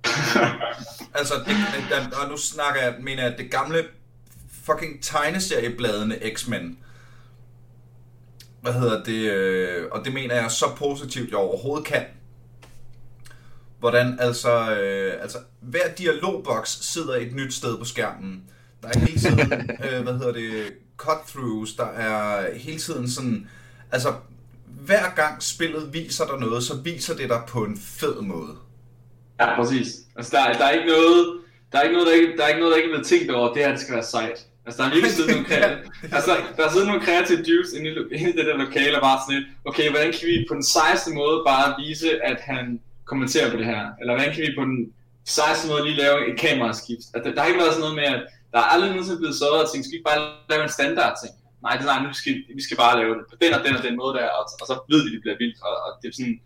*laughs* altså, det, det, og nu snakker jeg, mener jeg, det gamle fucking tegneseriebladene X-Men. Hvad hedder det? Øh, og det mener jeg så positivt, jeg overhovedet kan. Hvordan altså, øh, altså hver dialogboks sidder et nyt sted på skærmen. Der er hele tiden, øh, hvad hedder det, cut-throughs, der er hele tiden sådan, altså hver gang spillet viser dig noget, så viser det dig på en fed måde. Ja, præcis. Altså, der, er- der er ikke noget... Der er ikke noget, der ikke, der er ikke noget, der ikke er blevet tænkt over, det her, det skal være sejt. Altså, der er virkelig siddet nogle, kre- altså, der er siddet nogle kreative dudes inde i, inde i det der lokale, og bare sådan lidt, okay, hvordan kan vi på den sejeste måde bare vise, at han kommenterer på det her? Eller hvordan kan vi på den sejeste måde lige lave et kameraskift? At der, der har ikke været sådan noget med, at der er aldrig nogensinde blevet sådan og tænkt, skal vi ikke bare lave en standard ting? Nej, det er nej, nu skal, vi skal bare lave det på den og den og den måde der, og, og så ved vi, det bliver vildt, og, og det er sådan,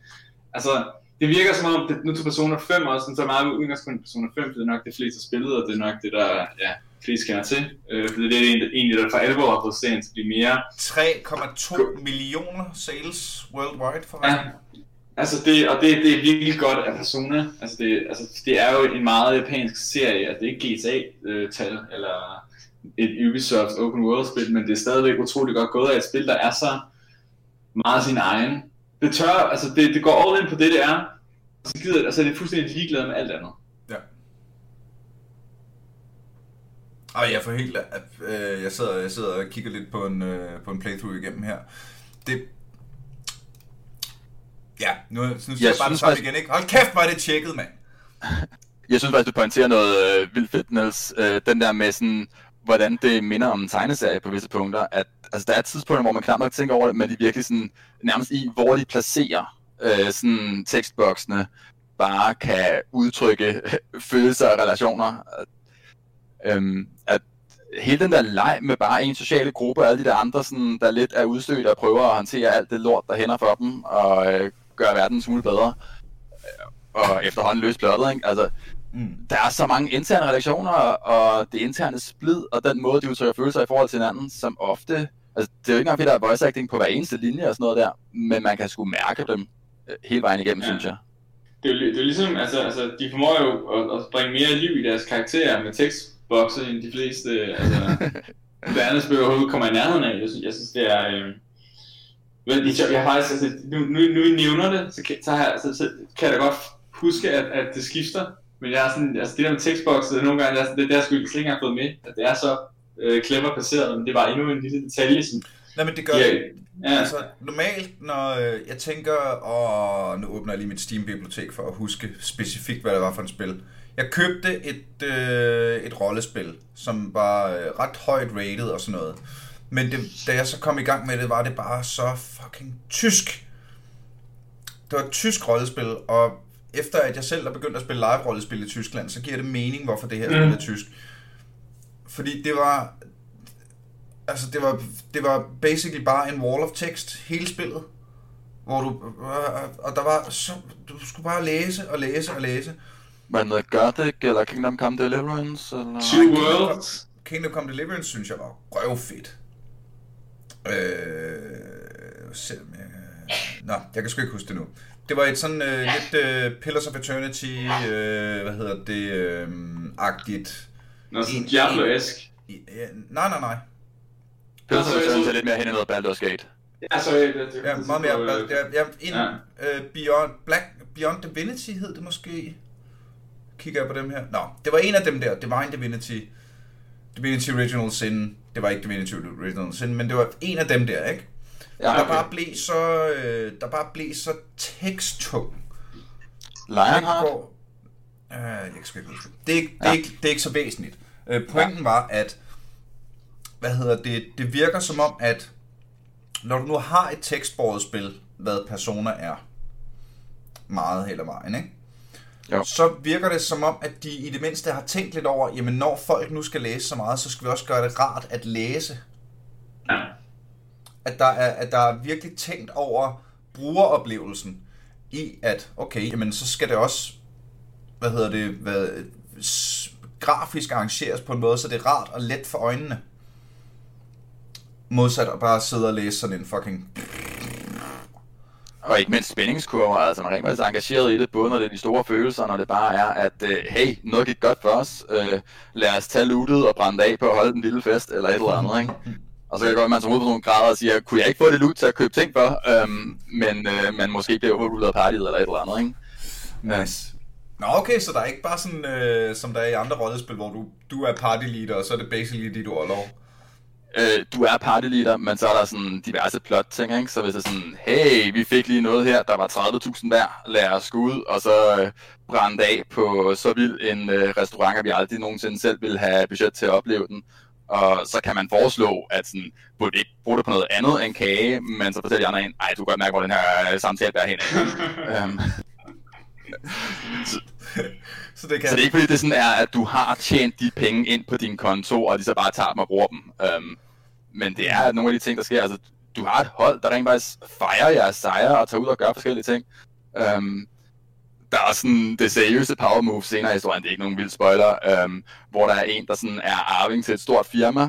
altså, det virker som om, det, nu til Persona 5 også, sådan, så meget udgangspunkt i Persona 5, for det er nok det fleste har spillet, og det er nok det, der ja, flest kender til. Øh, for det er det egentlig, der for alvor har fået serien til at blive mere. 3,2 millioner sales worldwide for Ja, altså det, og det, det er virkelig godt af Persona. Altså det, altså det er jo en meget japansk serie, altså det er ikke GTA-tal, eller et Ubisoft open world spil, men det er stadigvæk utroligt godt gået af et spil, der er så meget sin egen. Det tør, altså det, det går all in på det, det er, og så gider altså det er fuldstændig ligeglad med alt andet. Ja. Og jeg får helt, øh, jeg sidder, jeg sidder og kigger lidt på en, øh, på en playthrough igennem her. Det, ja, nu, nu jeg, jeg bare det samme igen, ikke? Hold kæft, var det tjekket, mand. Jeg synes faktisk, du pointerer noget øh, vildt fedt, Niels. Øh, den der med sådan, hvordan det minder om en tegneserie på visse punkter. At, altså, der er tidspunkter, hvor man knap nok tænker over det, men de virkelig sådan, nærmest i, hvor de placerer øh, sådan tekstboksene, bare kan udtrykke følelser og relationer. Øhm, at hele den der leg med bare en sociale gruppe og alle de der andre, sådan, der lidt er udstødt og prøver at håndtere alt det lort, der hænder for dem, og øh, gøre verden en smule bedre, øh, og efterhånden løse blottet, ikke? Altså, mm. der er så mange interne relationer, og det interne splid, og den måde, de udtrykker følelser i forhold til hinanden, som ofte, altså, det er jo ikke engang fordi, der er voice acting på hver eneste linje og sådan noget der, men man kan sgu mærke dem øh, hele vejen igennem, ja. synes jeg. Det er, jo, det er ligesom, altså, altså, de formår jo at, at bringe mere liv i deres karakterer med tekstbokse, end de fleste, altså, *laughs* spil overhovedet kommer i nærheden af. Jeg synes, jeg synes det er, øh, men jeg har faktisk, altså, nu, nu, nu I nævner det, så kan, så, har, så, så kan jeg da godt huske, at, at det skifter. Men jeg er sådan, altså det der med tekstbokset, nogle gange, altså, det der skulle jeg slet ikke have fået med, at det er så øh, clever placeret, men det var endnu en lille detalje, som... Nej, men det gør ja, det. Ja. Altså, normalt, når øh, jeg tænker, og nu åbner jeg lige mit Steam-bibliotek for at huske specifikt, hvad det var for et spil. Jeg købte et, øh, et rollespil, som var øh, ret højt rated og sådan noget. Men det, da jeg så kom i gang med det, var det bare så fucking tysk. Det var et tysk rollespil, og efter at jeg selv er begyndt at spille live-rollespil i Tyskland, så giver det mening, hvorfor det her mm. spil er tysk. Fordi det var... Altså, det var, det var basically bare en wall of text, hele spillet. Hvor du... Og der var så... Du skulle bare læse og læse og læse. Men noget Gothic, eller Kingdom Come Deliverance, eller... Two Worlds. Kingdom Come Deliverance, synes jeg var røvfedt. Øh, selv, øh, nå, jeg kan sgu ikke huske det nu. Det var et sådan øh, lidt øh, Pillars of Eternity, øh, hvad hedder det, øh, agtigt. Nå, sådan Diablo-esk. Nej, nej, nej. Pillars of Eternity er lidt mere hen i noget Baldur's Gate. Ja, så det, det, ja, meget mere. Ja, ja, en, ja. Uh, Beyond, Black, Beyond Divinity hed det måske. Kigger jeg på dem her. Nå, det var en af dem der. Divine Divinity. Divinity Original Sin. Det var ikke Divinity Original Sin, men det var en af dem der, ikke? Ja, okay. Der bare blev så, øh, der bare blev så teksttung. Lionheart? Øh, jeg skal ikke huske det. Er ikke, ja. det, er ikke, det er ikke så væsentligt. Øh, pointen ja. var, at hvad hedder det, det virker som om, at når du nu har et tekstbordet spil, hvad Persona er, meget hele vejen, ikke? Jo. så virker det som om, at de i det mindste har tænkt lidt over, jamen når folk nu skal læse så meget, så skal vi også gøre det rart at læse. Ja at der er, at der er virkelig tænkt over brugeroplevelsen i, at okay, jamen så skal det også, hvad hedder det, hvad, grafisk arrangeres på en måde, så det er rart og let for øjnene. Modsat at bare sidde og læse sådan en fucking... Og ikke mindst spændingskurver, altså man er rigtig engageret i det, både når det er de store følelser, når det bare er, at øh, hey, noget gik godt for os, øh, lad os tage lootet og brænde af på at holde den lille fest, eller et eller andet, ikke? Og så kan det godt, at man som hovedperson græder og siger, kunne jeg ikke få det loot til at købe ting for, øhm, men øh, man måske bliver overrullet af partiet eller et eller andet, ikke? Nice. Nå okay, så der er ikke bare sådan, øh, som der er i andre rollespil, hvor du, du er party leader, og så er det basically dit overlov. lov. Øh, du er party leader, men så er der sådan diverse plot ting, ikke? Så hvis det er sådan, hey, vi fik lige noget her, der var 30.000 hver, lad os gå ud, og så øh, brænde af på så vild en øh, restaurant, at vi aldrig nogensinde selv vil have budget til at opleve den og så kan man foreslå, at sådan, burde ikke bruge det på noget andet end kage, men så fortæller de andre en, ej, du kan godt mærke, hvor den her øh, samtale bærer hen. um, *laughs* *laughs* så, det kan... så det er ikke fordi, det sådan er, at du har tjent de penge ind på din konto, og de så bare tager dem og bruger dem. Um, men det er nogle af de ting, der sker. Altså, du har et hold, der rent faktisk fejrer jeres sejre og tager ud og gør forskellige ting. Um, der er sådan det seriøse power move senere i historien, det er ikke nogen vild spoiler, øhm, hvor der er en, der sådan er arving til et stort firma,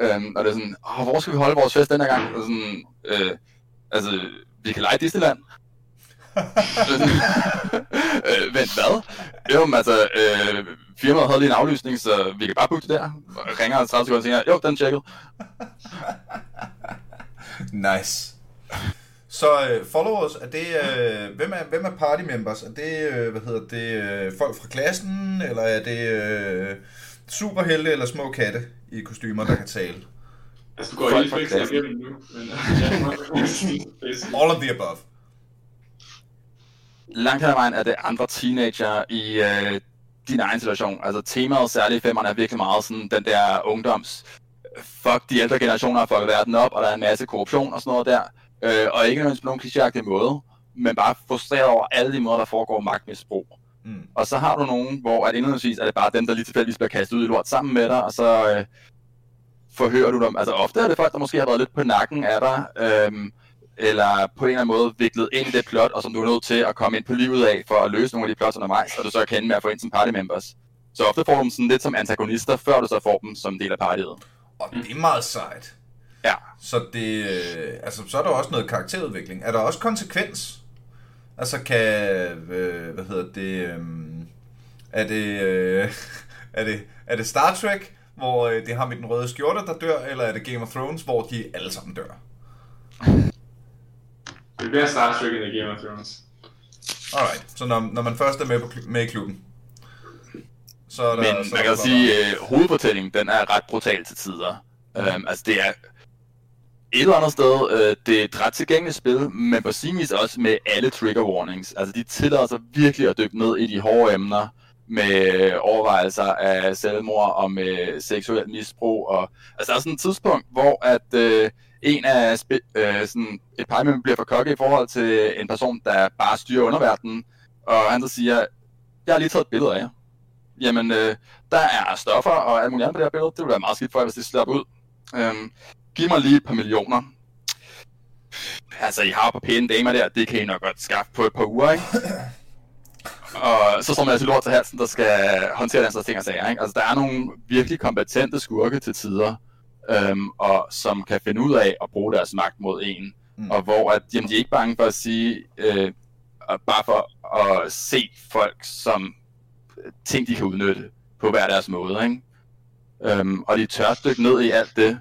øhm, og det er sådan, Åh, hvor skal vi holde vores fest den her gang? Og sådan, øh, altså, vi kan lege Disneyland. Øh, vent, hvad? Jo, men altså, øh, firmaet havde lige en aflysning, så vi kan bare booke det der. Ringer 30 sekunder senere, jo, den tjekket. Nice. Så øh, followers, er det, øh, hvem, er, hvem er party members? Er det, øh, hvad hedder det, øh, folk fra klassen, eller er det øh, superhelte eller små katte i kostymer, der kan tale? Altså, du går helt klassen. igennem nu. Men, *laughs* ja, All of the above. Langt hen ad vejen er det andre teenager i øh, din egen situation. Altså temaet særligt i femmerne er virkelig meget sådan den der ungdoms... Fuck, de ældre generationer har fucket verden op, og der er en masse korruption og sådan noget der. Øh, og ikke nødvendigvis på nogen klichéagtig måde, men bare frustreret over alle de måder, der foregår magtmisbrug. Mm. Og så har du nogen, hvor at indledningsvis er det bare dem, der lige tilfældigvis bliver kastet ud i lort sammen med dig, og så øh, forhører du dem. Altså ofte er det folk, der måske har været lidt på nakken af dig, øhm, eller på en eller anden måde viklet ind i det plot, og som du er nødt til at komme ind på livet af, for at løse nogle af de plots undervejs, og du så kan ende med at få ind som party members. Så ofte får du dem sådan lidt som antagonister, før du så får dem som del af partiet. Og det er meget sejt. Ja. Så det, øh, altså, så er der også noget karakterudvikling. Er der også konsekvens? Altså kan, øh, hvad hedder det, øh, er det, øh, *laughs* er det, er det Star Trek, hvor øh, det ham i den røde skjorte, der dør, eller er det Game of Thrones, hvor de alle sammen dør? Det bliver Star Trek end i Game of Thrones. Alright, så når, når man først er med, på, med i klubben, så er der... Men så man kan der sige, at øh, hovedfortællingen, den er ret brutal til tider. Um, altså det er et eller andet sted, øh, det er et ret tilgængeligt spil, men på sin vis også med alle trigger warnings. Altså de tillader sig virkelig at dykke ned i de hårde emner, med overvejelser af selvmord og med seksuel misbrug. Og, altså der er sådan et tidspunkt, hvor at øh, en af spi- øh, sådan et par member bliver for kokke i forhold til en person, der bare styrer underverdenen, og han så siger, jeg har lige taget et billede af jer. Jamen, øh, der er stoffer og alt muligt andet på det her billede. Det ville være meget skidt for jer, hvis det slapper ud. Øhm, giv mig lige et par millioner. Altså, I har jo på pæne damer der, det kan I nok godt skaffe på et par uger, ikke? Og så står man altså lort til halsen, der skal håndtere den slags ting og sager, ikke? Altså, der er nogle virkelig kompetente skurke til tider, øhm, og som kan finde ud af at bruge deres magt mod en. Mm. Og hvor at, jamen, de er ikke bange for at sige, øh, bare for at se folk som ting, de kan udnytte på hver deres måde, ikke? Øhm, og de tør dykke ned i alt det.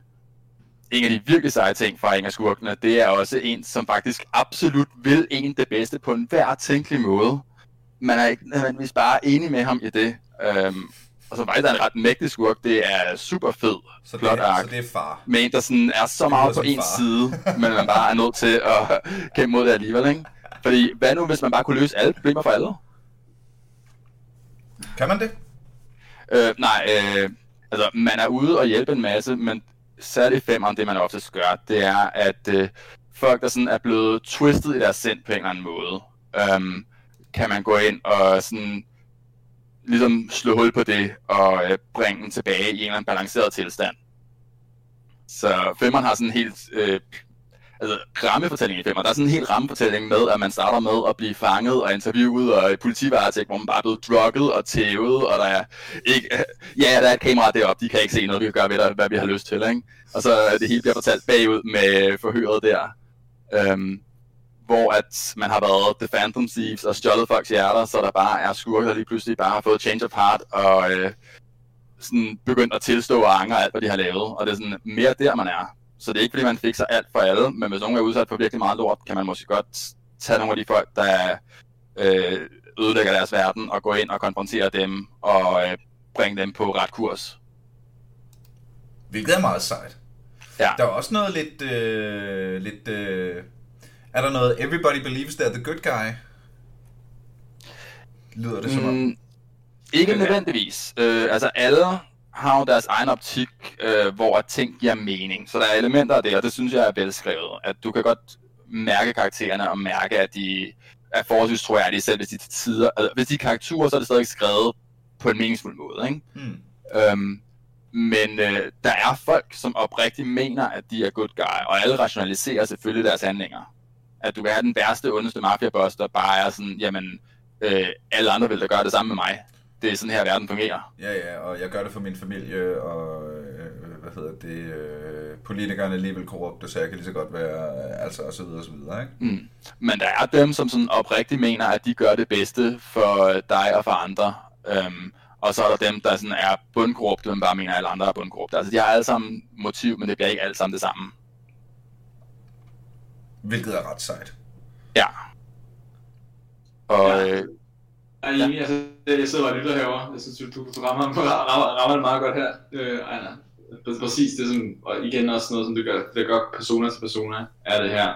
En af de virkelig seje ting fra en af skurkene, det er også en, som faktisk absolut vil en det bedste på en hver tænkelig måde. Man er ikke nødvendigvis bare enig med ham i det. Øhm, og så faktisk er en ret mægtig skurk. Det er super fed. Så det, Flot er, ark. så det er far. Med en, der sådan er så meget på far. side, men man bare er nødt til at *laughs* kæmpe mod det alligevel, ikke? Fordi hvad nu, hvis man bare kunne løse alle problemer for alle? Kan man det? Øh, nej, øh, altså man er ude og hjælpe en masse, men særligt femeren, det man oftest gør, det er, at øh, folk, der sådan er blevet twistet i deres sind på en eller anden måde, øhm, kan man gå ind og sådan ligesom slå hul på det og øh, bringe den tilbage i en eller anden balanceret tilstand. Så femmeren har sådan en helt øh, altså, rammefortælling i femmeren. Der er sådan en helt rammefortælling med, at man starter med at blive fanget og interviewet og i politivaretægt, hvor man bare er blevet drukket og tævet, og der er ikke... *laughs* Ja, der er et kamera deroppe, de kan ikke se noget, vi kan gøre ved dig, hvad vi har lyst til, ikke? Og så det hele bliver fortalt bagud med forhøret der. Øhm, hvor at man har været The Phantom Thieves og stjålet folks hjerter, så der bare er skurke, der lige pludselig bare har fået change of heart og øh, sådan begyndt at tilstå og angre alt, hvad de har lavet. Og det er sådan mere der, man er. Så det er ikke, fordi man fikser alt for alle, men hvis nogen er udsat for virkelig meget lort, kan man måske godt tage nogle af de folk, der øh, ødelægger deres verden, og gå ind og konfrontere dem, og øh, bringe dem på ret kurs. Hvilket er meget sejt. Ja. Der er også noget lidt... Øh, lidt øh, er der noget Everybody Believes They're the Good Guy? Lyder det som om? Mm, ikke nødvendigvis. Øh, altså alle har jo deres egen optik, øh, hvor at ting giver mening. Så der er elementer af det, og det synes jeg er velskrevet. At du kan godt mærke karaktererne og mærke, at de er forholdsvis troværdige, selv hvis de tider... Altså, hvis de er karakterer, så er det stadig skrevet på en meningsfuld måde, ikke? Hmm. Øhm, men øh, der er folk, som oprigtigt mener, at de er good guy, og alle rationaliserer selvfølgelig deres handlinger. At du kan have den værste, ondeste mafiaboss, der bare er sådan, jamen, øh, alle andre vil da gøre det samme med mig. Det er sådan her, verden fungerer. Ja, ja, og jeg gør det for min familie, og øh, hvad hedder det, øh, politikerne er alligevel korrupte, så jeg kan lige så godt være, øh, altså og så videre og så videre, ikke? Mm. Men der er dem, som sådan oprigtigt mener, at de gør det bedste for dig og for andre. Øhm, og så er der dem, der sådan er bundkorrupte, men bare mener, at alle andre er bundkorrupte. Altså, de har alle sammen motiv, men det bliver ikke alt sammen det samme. Hvilket er ret sejt. Ja. Og Ja. ja. øh, Jeg er enig, altså, jeg sidder bare og lytter herovre. Jeg synes, du, du rammer, rammer, rammer det meget godt her, øh, Ejner. Præ- Præcis det, som, og igen også noget, som du gør, det gør persona til persona, er det her.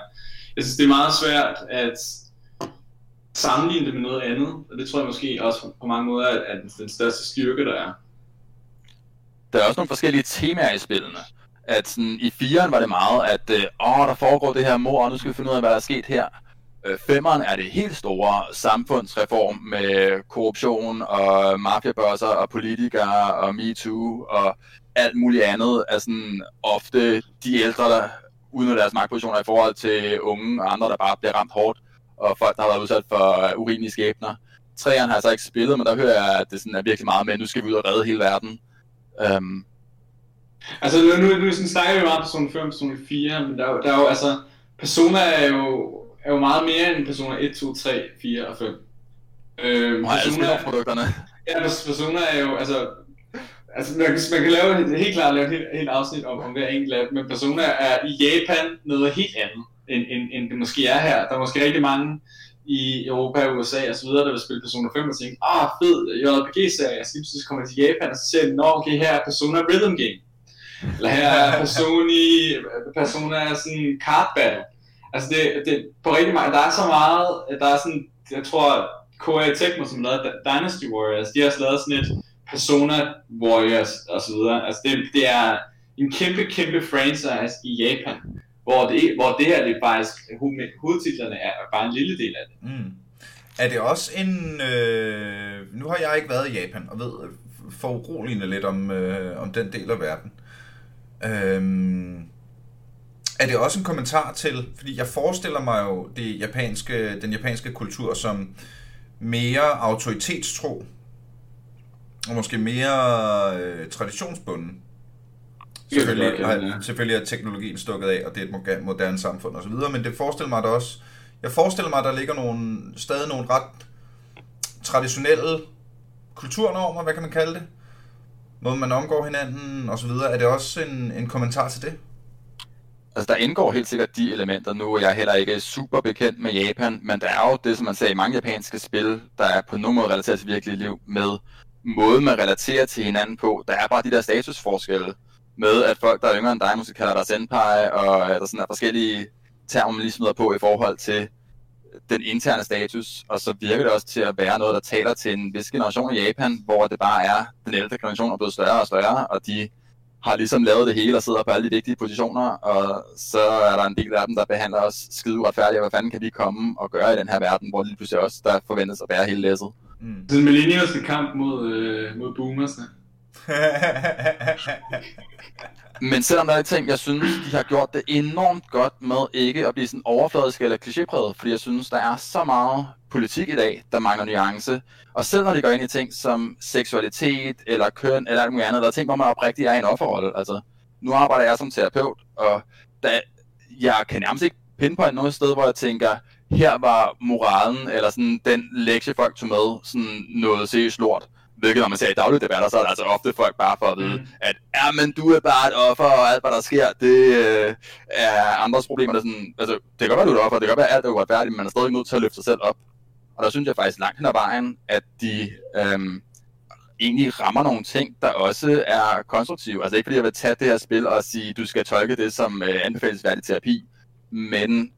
Jeg synes, det er meget svært at sammenligne det med noget andet, og det tror jeg måske også på- mange måder er, den- den største styrke, der er. der er også nogle forskellige temaer i spillene. At sådan, i firen var det meget, at øh, åh, der foregår det her mor, og nu skal vi finde ud af, hvad der er sket her. Øh, Femmeren er det helt store samfundsreform med korruption og mafiabørser og politikere og MeToo og alt muligt andet er sådan ofte de ældre, der udnytter deres magtpositioner i forhold til unge og andre, der bare bliver ramt hårdt, og folk, der har været udsat for øh, urimelige skæbner. Træerne har jeg så ikke spillet, men der hører jeg, at det sådan er virkelig meget med, at nu skal vi ud og redde hele verden. Um, Altså nu, nu, nu sådan snakker vi meget om Persona 5 og Persona 4, men der er, jo, der er jo altså, Persona er jo, er jo meget mere end Persona 1, 2, 3, 4 og 5. Øh, alle Persona, spillerprodukterne. ja, Persona er jo, altså, altså man, kan- man kan lave helt klart lave et helt, helt afsnit om, om hver enkelt af men Persona er i Japan noget helt andet, end, end, end det måske er her. Der er måske rigtig mange i Europa, USA og så videre, der vil spille Persona 5 og tænke, ah fed JRPG-serie, så lige pludselig kommer til Japan, og så ser de, nå okay, her er Persona Rhythm Game. Eller her er Personi, Persona er sådan card battle. Altså det, det, på rigtig meget, der er så meget, der er sådan, jeg tror, Koei Tecmo, som lavede Dynasty Warriors, de har også lavet sådan et Persona Warriors og så videre. Altså det, det er en kæmpe, kæmpe franchise i Japan, hvor det, hvor det her, det er faktisk, hovedtitlerne er bare en lille del af det. Mm. Er det også en... Øh, nu har jeg ikke været i Japan, og ved øh, foruroligende lidt om, øh, om den del af verden. Øhm, er det også en kommentar til, fordi jeg forestiller mig jo det japanske, den japanske kultur som mere autoritetstro, og måske mere øh, traditionsbunden. Selvfølgelig, ja. har, selvfølgelig er teknologien stukket af, og det er et moderne samfund osv., men det forestiller mig da også, jeg forestiller mig, at der ligger nogle, stadig nogle ret traditionelle kulturnormer, hvad kan man kalde det? Måden man omgår hinanden osv. Er det også en, en kommentar til det? Altså, der indgår helt sikkert de elementer. Nu er jeg heller ikke super bekendt med Japan, men der er jo det, som man ser i mange japanske spil, der er på nogen måde relateret til virkelig liv, med måden, man relaterer til hinanden på. Der er bare de der statusforskelle med, at folk, der er yngre end dig, måske kalder dig senpai, og der sådan er forskellige termer, man lige smider på i forhold til den interne status, og så virker det også til at være noget, der taler til en vis generation i Japan, hvor det bare er, den ældre generation er blevet større og større, og de har ligesom lavet det hele og sidder på alle de vigtige positioner, og så er der en del af dem, der behandler os skide uretfærdigt, og hvad fanden kan vi komme og gøre i den her verden, hvor det lige pludselig også, der forventes at være hele læsset. Mm. Så en millennialske kamp mod, øh, mod boomersne. *laughs* Men selvom der er ting, jeg synes, de har gjort det enormt godt med ikke at blive sådan overfladisk eller klichépræget, fordi jeg synes, der er så meget politik i dag, der mangler nuance. Og selv når de går ind i ting som seksualitet eller køn eller alt muligt andet, der er ting, hvor man oprigtigt er i en offerrolle. Altså, nu arbejder jeg som terapeut, og da, jeg kan nærmest ikke pinpoint noget sted, hvor jeg tænker, her var moralen, eller sådan den lektie, folk tog med, sådan noget seriøst lort. Hvilket, når man ser i daglige debatter, så er der altså ofte folk bare for at vide, Mm. at ja, men du er bare et offer, og alt, hvad der sker, det øh, er andres problemer. Det, er sådan, altså, det kan godt være, du er et offer, det kan godt være, at alt er uretfærdigt, men man er stadig nødt til at løfte sig selv op. Og der synes jeg faktisk langt hen ad vejen, at de øhm, egentlig rammer nogle ting, der også er konstruktive. Altså ikke fordi jeg vil tage det her spil og sige, du skal tolke det som øh, anbefalesværdig terapi, men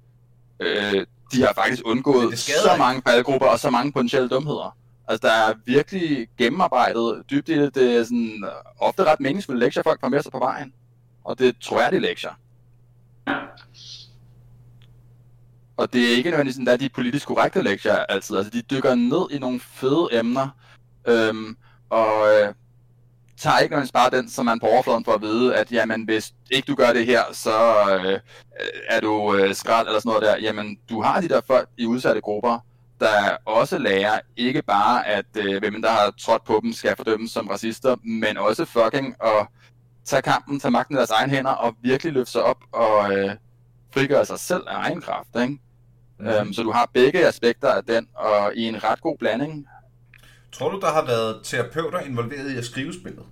øh, de har faktisk undgået så mange faldgrupper og så mange potentielle dumheder. Altså, der er virkelig gennemarbejdet dybt i det. Det er sådan, øh, ofte ret meningsfulde lektier, folk får med sig på vejen. Og det er troværdige lektier. Ja. Og det er ikke nødvendigvis sådan, der er de politisk korrekte lektier altid. Altså, de dykker ned i nogle fede emner, øhm, og øh, tager ikke nødvendigvis bare den, som man på overfladen får at vide, at jamen, hvis ikke du gør det her, så øh, er du øh, skrald eller sådan noget der. Jamen, du har de der folk i udsatte grupper, der også lærer ikke bare, at øh, hvem der har trådt på dem, skal fordømmes som racister, men også fucking at tage kampen, tage magten i deres egen hænder og virkelig løfte sig op og øh, frigøre sig selv af egen kraft. Ikke? Mm. Øhm, så du har begge aspekter af den, og i en ret god blanding. Tror du, der har været terapeuter involveret i at skrive spillet?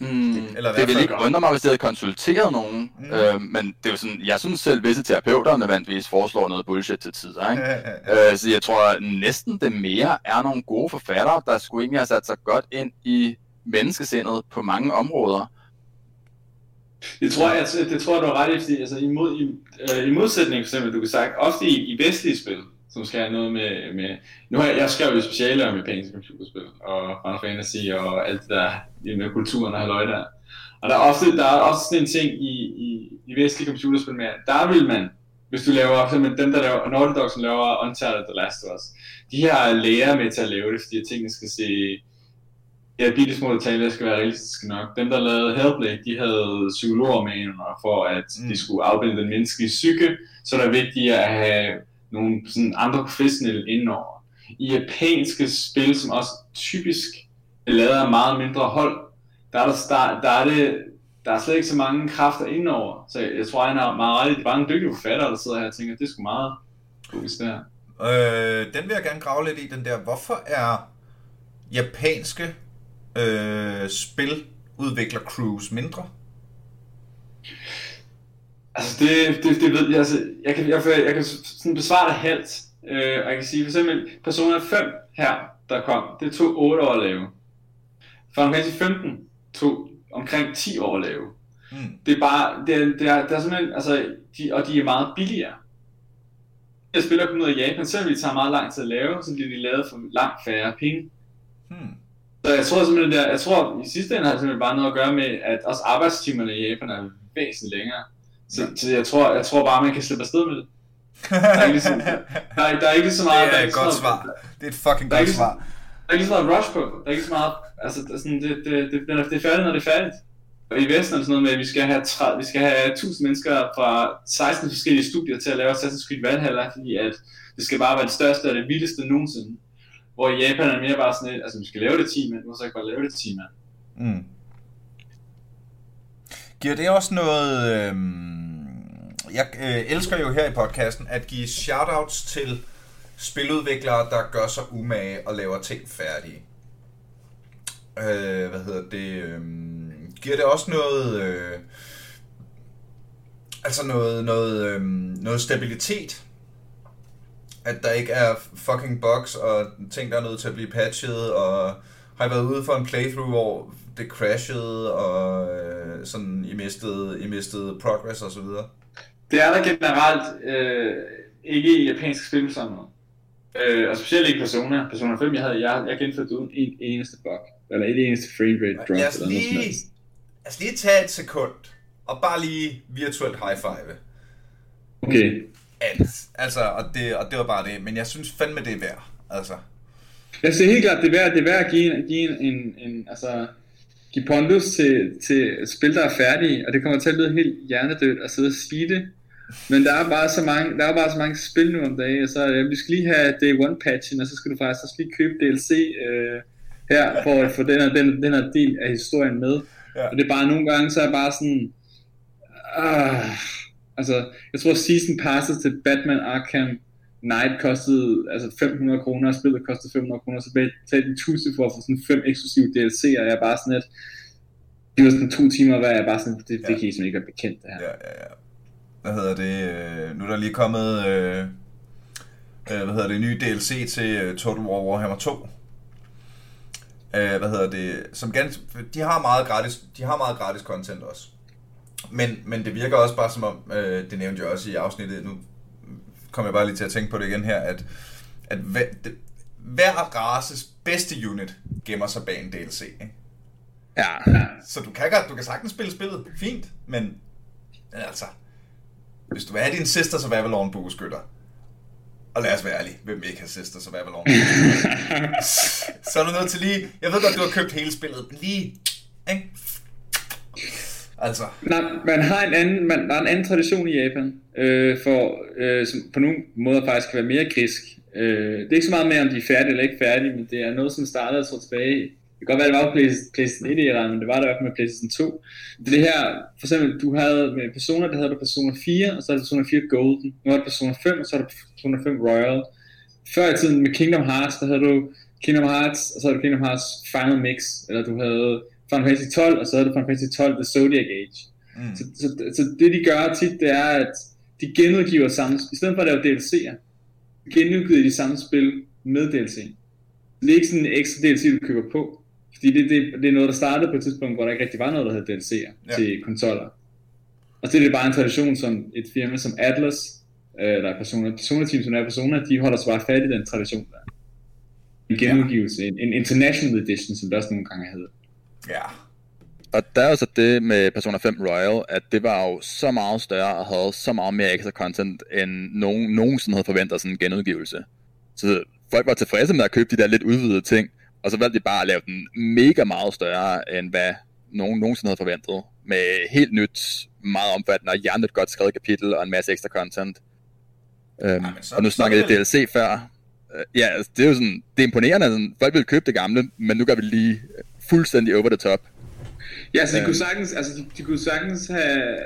Mm, Eller det vil ikke undre mig, hvis det havde konsulteret nogen, mm. øh, men det er jo sådan, jeg synes selv, visse terapeuter nødvendigvis foreslår noget bullshit til tider, ikke? øh, så jeg tror næsten det mere er nogle gode forfattere, der skulle egentlig have sat sig godt ind i menneskesindet på mange områder. Det tror jeg, det tror jeg, du har ret i, fordi altså, i, mod, i, øh, i modsætning for eksempel, du kan sagt, ofte i, i vestlige spil, som skal have noget med, med nu har jeg, jeg skrevet jo speciale om japanske computerspil, og Final Fantasy, og alt det der med kulturen og halvøj der. Og der er ofte, der er også sådan en ting i, i, i vestlige computerspil med, der vil man, hvis du laver, for dem der laver, Naughty Dog, som laver Uncharted The Last of Us, de her læger med til at lave det, fordi tingene skal se, ja, bitte små detaljer skal være realistiske nok. Dem, der lavede Hellblade, de havde psykologer med for at mm. de skulle afbilde den menneskelige psyke, så er det vigtigt at have nogle sådan andre professionelle indover. I japanske spil, som også typisk er lavet af meget mindre hold, der er der, der, der er det, der er slet ikke så mange kræfter indover. Så jeg, jeg tror, han er meget ret. Det er bare en dygtig forfatter, der sidder her og tænker, det er sgu meget logisk der. Øh, den vil jeg gerne grave lidt i, den der. Hvorfor er japanske øh, spiludvikler crews mindre? Altså det, det, det ved jeg, altså, jeg kan, jeg, jeg kan sådan besvare det halvt, øh, og jeg kan sige for eksempel, Persona 5 her, der kom, det tog 8 år at lave. Final Fantasy 15 tog omkring 10 år at lave. Mm. Det er bare, det er, det er, det er simpelthen, altså, de, og de er meget billigere. Jeg spiller kun ud af Japan, selvom det tager meget lang tid at lave, så bliver de lavet for langt færre penge. Hmm. Så jeg tror simpelthen, der, jeg tror i sidste ende har det simpelthen bare noget at gøre med, at også arbejdstimerne i Japan er væsentligt længere. Så, så jeg, tror, jeg tror bare, man kan slippe afsted med det. Der er ikke, ligesom, der, er, der er ikke så meget... Det er et godt svar. Det er et fucking godt svar. Der er ikke så meget rush på. Der er ikke så meget... Altså, det, er sådan, det, det, det, det, er færdigt, når det er færdigt. Og i Vesten er det sådan noget med, at vi skal have, 30, vi skal have 1000 mennesker fra 16 forskellige studier til at lave Assassin's Creed Valhalla, fordi at det skal bare være det største og det vildeste nogensinde. Hvor i Japan er mere bare sådan et, altså vi skal lave det 10 mand, så ikke bare lave det 10 mand. Mm. Giver det også noget... Øh jeg øh, elsker jo her i podcasten at give shoutouts til spiludviklere, der gør sig umage og laver ting færdige. Øh, hvad hedder det? Øh, giver det også noget... Øh, altså noget, noget, øh, noget stabilitet at der ikke er fucking bugs og ting, der er nødt til at blive patchet, og har I været ude for en playthrough, hvor det crashede, og øh, sådan I mistede, I mistede progress og så videre? Det er der generelt øh, ikke i japanske spil sådan noget. Øh, og specielt ikke Persona. Persona 5, jeg havde jeg, jeg gennemført uden en eneste bug. Eller et eneste frame rate drop. Lad os lige, lad os lige tage et sekund, og bare lige virtuelt high five. Okay. Alt. Altså, og det, og det var bare det. Men jeg synes fandme, det er værd. Altså. Jeg synes helt klart, det er værd, det er værd at give, en, give en, en, en, altså, give pondus til, til spil, der er færdige, og det kommer til at lyde helt hjernedødt at sidde og sige det, men der er bare så mange, der er bare så mange spil nu om dagen, så øh, vi skal lige have Day One patchen, og så skal du faktisk også lige købe DLC øh, her, for at få den her, den, den her del af historien med. Ja. Og det er bare nogle gange, så er bare sådan, uh, altså, jeg tror season passes til Batman Arkham Knight kostede altså 500 kroner, og spillet kostede 500 kroner, så betalte de 1000 for at få sådan fem eksklusive DLC'er, og jeg er bare sådan et, det var sådan to timer hver, jeg er bare sådan, det, det kan I simpelthen ikke være bekendt, det her. Ja, ja, ja hvad hedder det, øh, nu er der lige kommet, øh, øh, hvad hedder det, ny DLC til øh, Total War Warhammer 2. Øh, hvad hedder det, som ganske, de har meget gratis, de har meget gratis content også. Men, men det virker også bare som om, øh, det nævnte jeg også i afsnittet, nu kommer jeg bare lige til at tænke på det igen her, at, at hver, det, hver races bedste unit gemmer sig bag en DLC. Ikke? Ja. Så du kan, godt, du kan sagtens spille spillet fint, men altså, hvis du vil have din Sisters of Avalon bueskytter, og lad os være ærlige, hvem ikke har Sisters of Avalon *laughs* så er du nødt til lige, jeg ved godt, du har købt hele spillet, men lige, ikke? Altså, Nej, man har en anden, man, der er en anden tradition i Japan, øh, for, øh, som på nogle måder faktisk kan være mere grisk. Øh, det er ikke så meget mere, om de er færdige eller ikke færdige, men det er noget, som startede, så tilbage. Det kan godt være, det var på Play- PlayStation 1 i men det var der i hvert fald med PlayStation 2. Det her, for eksempel, du havde med Persona, der havde du Persona 4, og så er det Persona 4 Golden. Nu er det Persona 5, og så er det Persona 5 Royal. Før i tiden med Kingdom Hearts, der havde du Kingdom Hearts, og så havde du Kingdom Hearts Final Mix, eller du havde Final Fantasy 12, og så havde du Final Fantasy 12 The Zodiac Age. mm. Så, så, så det de gør tit, det er, at de genudgiver samme, i stedet for at lave DLC'er, genudgiver de samme spil med DLC. Det er ikke sådan en ekstra DLC, du køber på, fordi det, det, det er noget, der startede på et tidspunkt, hvor der ikke rigtig var noget, der hed DLC'er Ja. ja. til konsoller. Og det er det bare en tradition, som et firma som Atlas, øh, eller Persona, Persona Team, som er Persona, de holder sig bare fat i den tradition der. En genudgivelse, en, en international edition, som det også nogle gange hedder. ja. Og der er jo så det med Persona 5 Royal, at det var jo så meget større og havde så meget mere ekstra content, end nogen nogensinde havde forventet sådan en genudgivelse. Så folk var tilfredse med at købe de der lidt udvidede ting, og så valgte de bare at lave den mega meget større, end hvad nogen nogensinde havde forventet. Med helt nyt, meget omfattende og hjernet godt skrevet kapitel og en masse ekstra content. Øhm, Jamen, så- og nu snakkede det- jeg DLC før. Øh, Ja, altså, det er jo sådan, det er imponerende. Sådan, folk vil købe det gamle, men nu gør vi lige fuldstændig over the top. Ja, så de Øh. kunne sagtens, altså de, de kunne sagtens have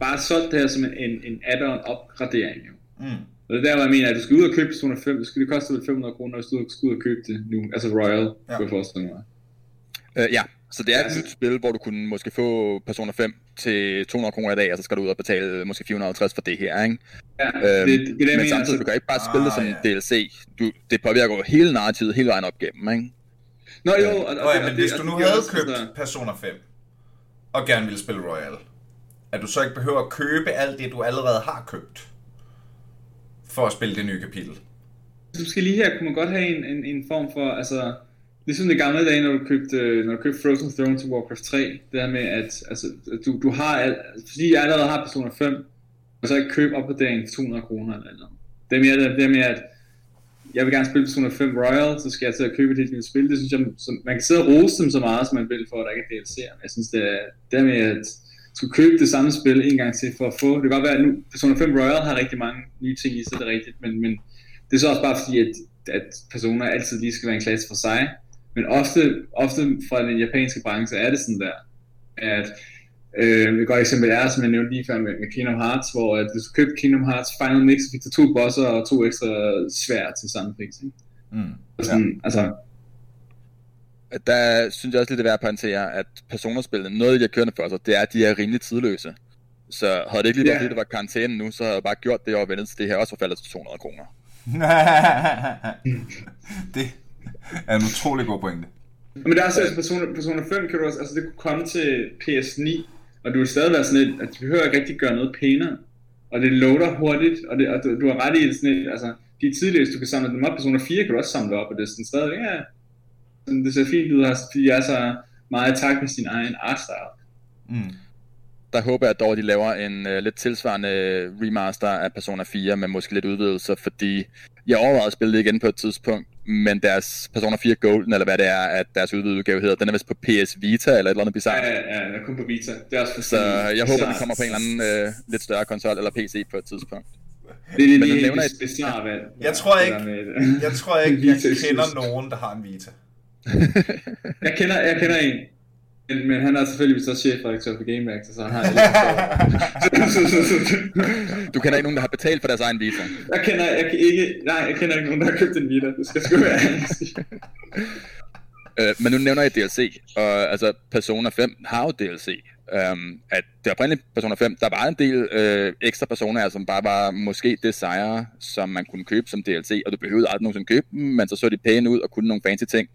bare solgt det her som en, en, en add-on opgradering jo. Mm. Og det er der, hvor jeg mener, at du skal ud og købe Persona 5, det, skal, det koster vel 500 kroner, hvis du skal ud og købe det nu, altså Royal, Ja. kunne jeg forestille mig. Øh, ja, så det er et nyt spil, hvor du kunne måske få Persona 5 til 200 kroner i dag, og så skal du ud og betale måske 450 for det her, ikke? Ja, Øhm, det, det, det, det, men mener, samtidig, altså, du kan ikke bare spille det Ah, som ja. DLC. Du, det påvirker jo hele narrativet, hele vejen op gennem, ikke? Nå jo, og, og, Nå ja, og men det- hvis og du det nu havde også, købt altså- Persona 5, og gerne ville spille Royal, at du så ikke behøver at købe alt det, du allerede har købt, for at spille det nye kapitel. Måske lige her kunne man godt have en, en, en form for, altså, ligesom det gamle dage, når du købte, når du købte Frozen Throne til Warcraft 3, det der med, at altså, du, du har, al, fordi jeg allerede har Persona 5, og så ikke købe opdateringen for 200 kroner eller noget. Det er mere det, det er mere, at jeg vil gerne spille Persona 5 Royal, så skal jeg til at købe et helt nyt spil. Det synes jeg, som, man kan sidde og rose dem så meget, som man vil, for at der ikke er DLC'er. Jeg synes, det er, det er med at skulle købe det samme spil en gang til for at få. Det kan godt være, at nu Persona 5 Royal har rigtig mange nye ting i sig, det er rigtigt, men, men det er så også bare fordi, at, at personer altid lige skal være en klasse for sig. Men ofte, ofte fra den japanske branche er det sådan der, at øh, et godt eksempel er, som jeg nævnte lige før med, med Kingdom Hearts, hvor at hvis du købte Kingdom Hearts Final Mix, så fik du to bosser og to ekstra svær til samme pris. Ikke? Mm. Sådan, altså, Der synes jeg også lidt, det er værd at pointere, at personerspillet, noget de har kørende for sig, det er, at de er rimelig tidløse. Så havde det ikke lige været, fordi det var karantæne nu, så havde jeg bare gjort det og ventet til det her også var faldet til 200 kroner. *laughs* det er en utrolig god pointe. men der er også altså, Persona, Persona 5 kan du også, altså det kunne komme til PS9, og du vil stadig være sådan lidt, at du behøver ikke rigtig gøre noget pænere, og det loader hurtigt, og, det, og du, du har ret i det sådan lidt, altså de er tidligere, du kan samle dem op, Persona 4 kan du også samle op, og det er sådan stadig, ja, sådan, det ser fint ud, altså, fordi jeg er så meget i takt med sin egen artstyle. Mm. Der håber jeg dog, at de laver en uh, lidt tilsvarende remaster af Persona 4, med måske lidt udvidelser, fordi jeg overvejede at spille det igen på et tidspunkt, men deres Persona 4 Golden, eller hvad det er, at deres udvidede udgave hedder, den er vist på PS Vita, eller et eller andet bizarre. Ja, ja, ja, kun på Vita. Det er også Så jeg håber, den bizarrt. kommer på en eller anden uh, lidt større konsol eller PC på et tidspunkt. Det er det, Men det, den nævner det, et- det bizarre valg. Jeg tror det ikke- Jeg tror ikke, *laughs* jeg kender nogen, der har en Vita. *laughs* Jeg kender, jeg kender en, men, men han er selvfølgelig også chefredaktør for GameMax, så han har Du kender ikke nogen, der har betalt for deres egen Vita. Jeg kender jeg kan ikke, nej, jeg kender ikke nogen, der har købt en Vita. Det skal sgu være. Øh, men nu nævner jeg DLC, og altså Persona 5 har jo DLC. Um, at det oprindelige Persona 5, der var en del øh, ekstra personer, som bare var måske det sejre, som man kunne købe som DLC, og du behøvede aldrig nogensinde købe dem, men så så de pæne ud og kunne nogle fancy ting.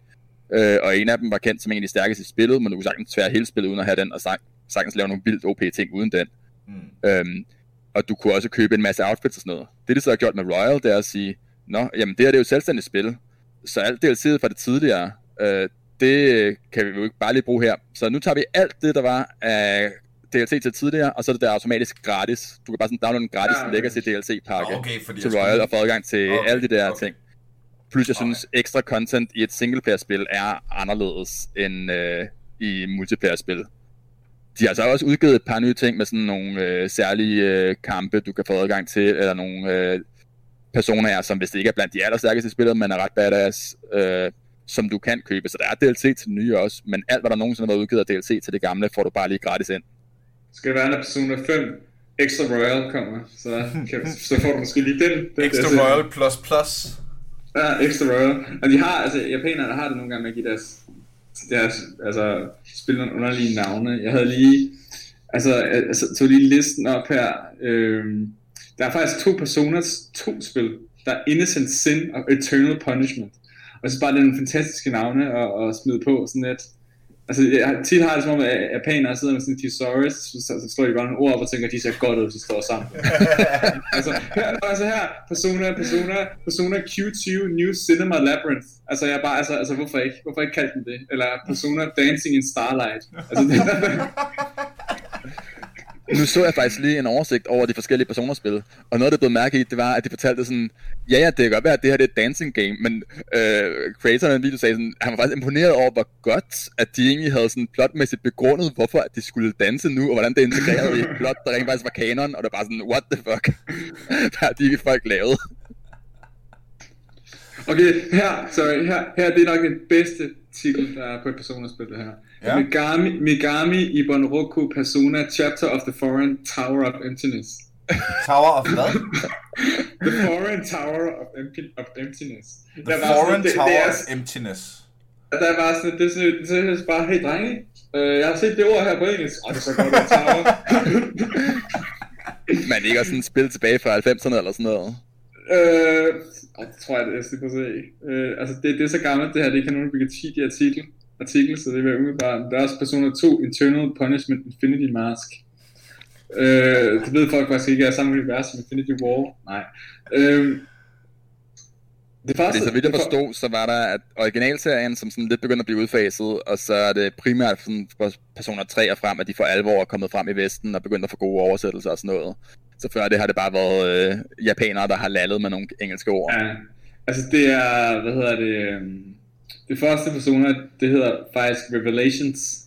Øh, og en af dem var kendt som en af de stærkeste i spillet, men du kunne sagtens tvære hele spillet uden at have den, og sag- sagtens lave nogle vildt OP ting uden den. Mm. Øhm, og du kunne også købe en masse outfits og sådan noget. Det, de så har gjort med Royal, det er at sige, Nå, jamen det her det er jo et selvstændigt spil, så alt DLC'et fra det tidligere, øh, det kan vi jo ikke bare lige bruge her. Så nu tager vi alt det, der var af DLC til tidligere, og så er det der automatisk gratis. Du kan bare sådan downloade en gratis Ja. Legacy DLC-pakke Okay, til Royal og få adgang til Okay, alle de der okay. ting. Plus jeg Okay. synes, ekstra content i et singleplayer-spil er anderledes end øh, i multiplayer-spil. de har så også udgivet et par nye ting med sådan nogle øh, særlige øh, kampe, du kan få adgang til, eller nogle øh, personer, som hvis det ikke er blandt de allerstærkeste spillere, men er ret badass, øh, som du kan købe. Så der er DLC til det nye også, men alt, hvad der nogensinde har været udgivet af DLC til det gamle, får du bare lige gratis ind. Skal det være, når Persona 5 Extra Royal kommer, så, kan, så får du måske lige den. den Extra der, Royal plus plus. *laughs* Ja, Extra Royal. Og de har, altså japanerne har det nogle gange med at give deres, deres altså, spille nogle underlige navne. Jeg havde lige, altså, altså tog lige listen op her. Øhm, der er faktisk to personers to spil. Der er Innocent Sin og Eternal Punishment. Og så bare den er fantastiske navne at, at smide på sådan et. Altså, jeg tit har det som om, at japanere sidder med sådan en thesaurus, så, så, slår de bare nogle ord op og tænker, at de ser godt ud, de står sammen. *laughs* altså, her, altså her, Persona, Persona, Persona Q2 New Cinema Labyrinth. Altså, jeg bare, altså, altså hvorfor ikke? Hvorfor ikke kalde den det? Eller Persona Dancing in Starlight. Altså, det, *laughs* nu så jeg faktisk lige en oversigt over de forskellige personerspil, og noget, der blev mærke i, det var, at de fortalte sådan, ja, ja, det kan godt være, at det her det er et dancing game, men øh, creatoren af en video sagde sådan, han var faktisk imponeret over, hvor godt, at de egentlig havde sådan plotmæssigt begrundet, hvorfor at de skulle danse nu, og hvordan det integrerede i et plot, der rent faktisk var kanon, og der var bare sådan, what the fuck, *laughs* hvad har de folk lavet? Okay, her, sorry, her, her det er nok den bedste titel, der er på et personerspil, det her. Ja. Megami, Megami Ibon Roku Persona Chapter of the Foreign Tower of Emptiness. Tower of hvad? *laughs* the Foreign Tower of, Emp- of Emptiness. The Foreign sådan, Tower det, det er, of Emptiness. Der er bare sådan, det er sådan, det er sådan bare, hey drenge, øh, jeg har set det ord her på engelsk. Åh, det er så godt, det Tower. Men det er ikke også sådan et spil tilbage fra 90'erne eller sådan noget? Øh, det tror jeg, det er, jeg på se. Øh, altså, det, det er så gammelt det her, det kan nogen bygge 10 i artikel så det vil jeg umiddelbart. Der er også Persona 2 Internal Punishment Infinity Mask. Øh, det ved folk faktisk ikke er samme univers som Infinity War. Nej. Øh, det, første, det, så vidt jeg forstod, så var der at originalserien, som sådan lidt begynder at blive udfaset, og så er det primært sådan for personer 3 og frem, at de for alvor er kommet frem i Vesten og begyndt at få gode oversættelser og sådan noget. Så før det har det bare været øh, japanere, der har lallet med nogle engelske ord. Ja, altså det er, hvad hedder det, øhm, det første persona, det hedder faktisk Revelations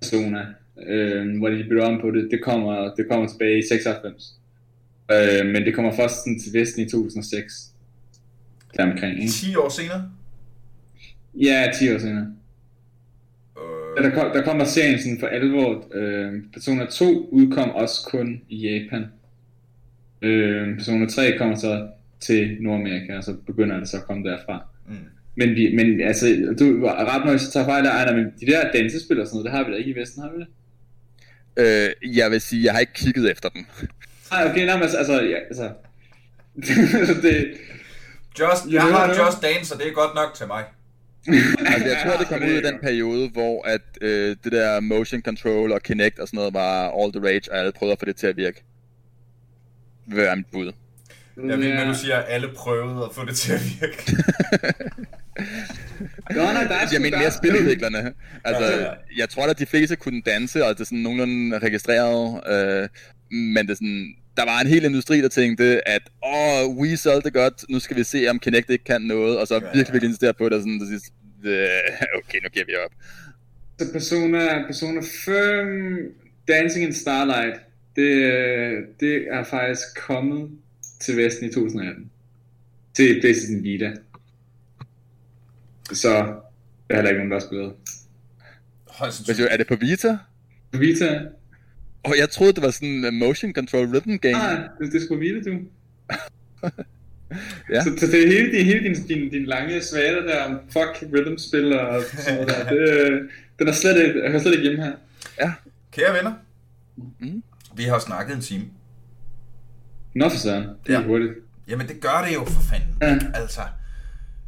persona, øh, hvor de bytter om på det. Det kommer, det kommer tilbage i 96. Øh, men det kommer først sådan til Vesten i 2006. Der omkring, ikke? 10 år senere? Ja, 10 år senere. Øh... Der, kom, der kommer serien sådan for alvor. Øh, Persona 2 udkom også kun i Japan. Øh, Persona 3 kommer så til Nordamerika, og så begynder det så at komme derfra. Mm. Men, vi, men altså, du er ret nok, så tager fejl af, Ejner, men de der dansespil og sådan noget, det har vi da ikke i Vesten, har vi det? Øh, jeg vil sige, jeg har ikke kigget efter dem. Nej, okay, nej, men altså, altså, ja, altså *laughs* det... Just, jeg har Just Dance, og det er godt nok til mig. altså, jeg tror, det kom ud i den periode, hvor at, øh, det der motion control og Kinect og sådan noget var all the rage, og alle prøvede at få det til at virke. Vil være mit bud. Jeg ved, når du siger, at alle prøvede at få det til at virke. *laughs* Nej, der er jeg mener mere spiludviklerne. Altså, jeg tror at de fleste kunne danse, og det er sådan nogenlunde registreret, øh, men det er sådan, der var en hel industri, der tænkte, at åh, oh, Wii solgte det godt, nu skal vi se, om Kinect ikke kan noget, og så ja, virkelig, virkelig insistere på det, og sådan, der sidst, okay, nu giver vi op. Så Persona, Persona 5, Dancing in Starlight, det, det er faktisk kommet til Vesten i 2018. Til PlayStation Vita. Så det er heller ikke nogen, der har spillet. Hvad er det på Vita? På Vita. Og jeg troede, det var sådan en motion control rhythm game. Nej, det, det er sgu Vita, du. ja. Så, så, det er hele, det hele din, din, din lange svale der om fuck rhythm spil og sådan noget der. Det, den er slet ikke, jeg har slet ikke hjemme her. Ja. Kære venner, mm. vi har snakket en time. Nå for søren, det er ja. hurtigt. Jamen det gør det jo for fanden. Ja. Altså,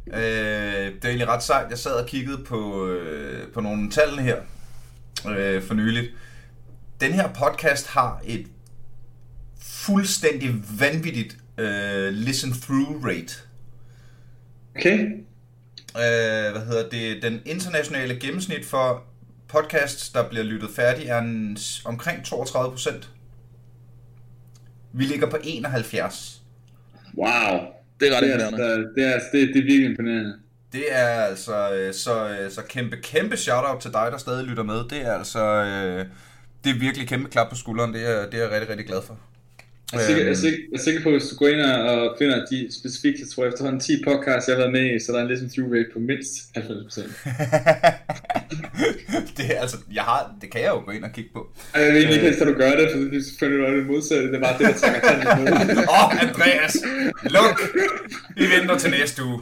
øh, det er egentlig ret sejt. Jeg sad og kiggede på, øh, på nogle tallene her øh, for nyligt. Den her podcast har et fuldstændig vanvittigt øh, listen-through rate. Okay. Øh, hvad hedder det? Den internationale gennemsnit for podcasts, der bliver lyttet færdig, er en, omkring 32 procent. Vi ligger på 71. Wow. Det er ret imponerende. Det er, det, er, det er virkelig imponerende. Det er altså, øh, så, øh, så kæmpe, kæmpe shout-out til dig, der stadig lytter med. Det er altså, øh, det er virkelig kæmpe klap på skulderen. Det er, det er jeg rigtig, rigtig glad for. Jeg er, sikker, jeg, er Øhm, sikker, jeg er sikker på, at hvis du går ind og finder de specifikt, jeg tror efterhånden 10 podcasts, jeg har været med i, så er der en listen through rate på mindst 90%. *laughs* *laughs* det er altså, jeg har, det kan jeg jo gå ind og kigge på. Ej, Jeg ved ikke at du gør det, for det er selvfølgelig noget det modsatte. Det bare det, der trækker tanden. *laughs* Åh, oh, Andreas! Luk! Vi venter til næste uge.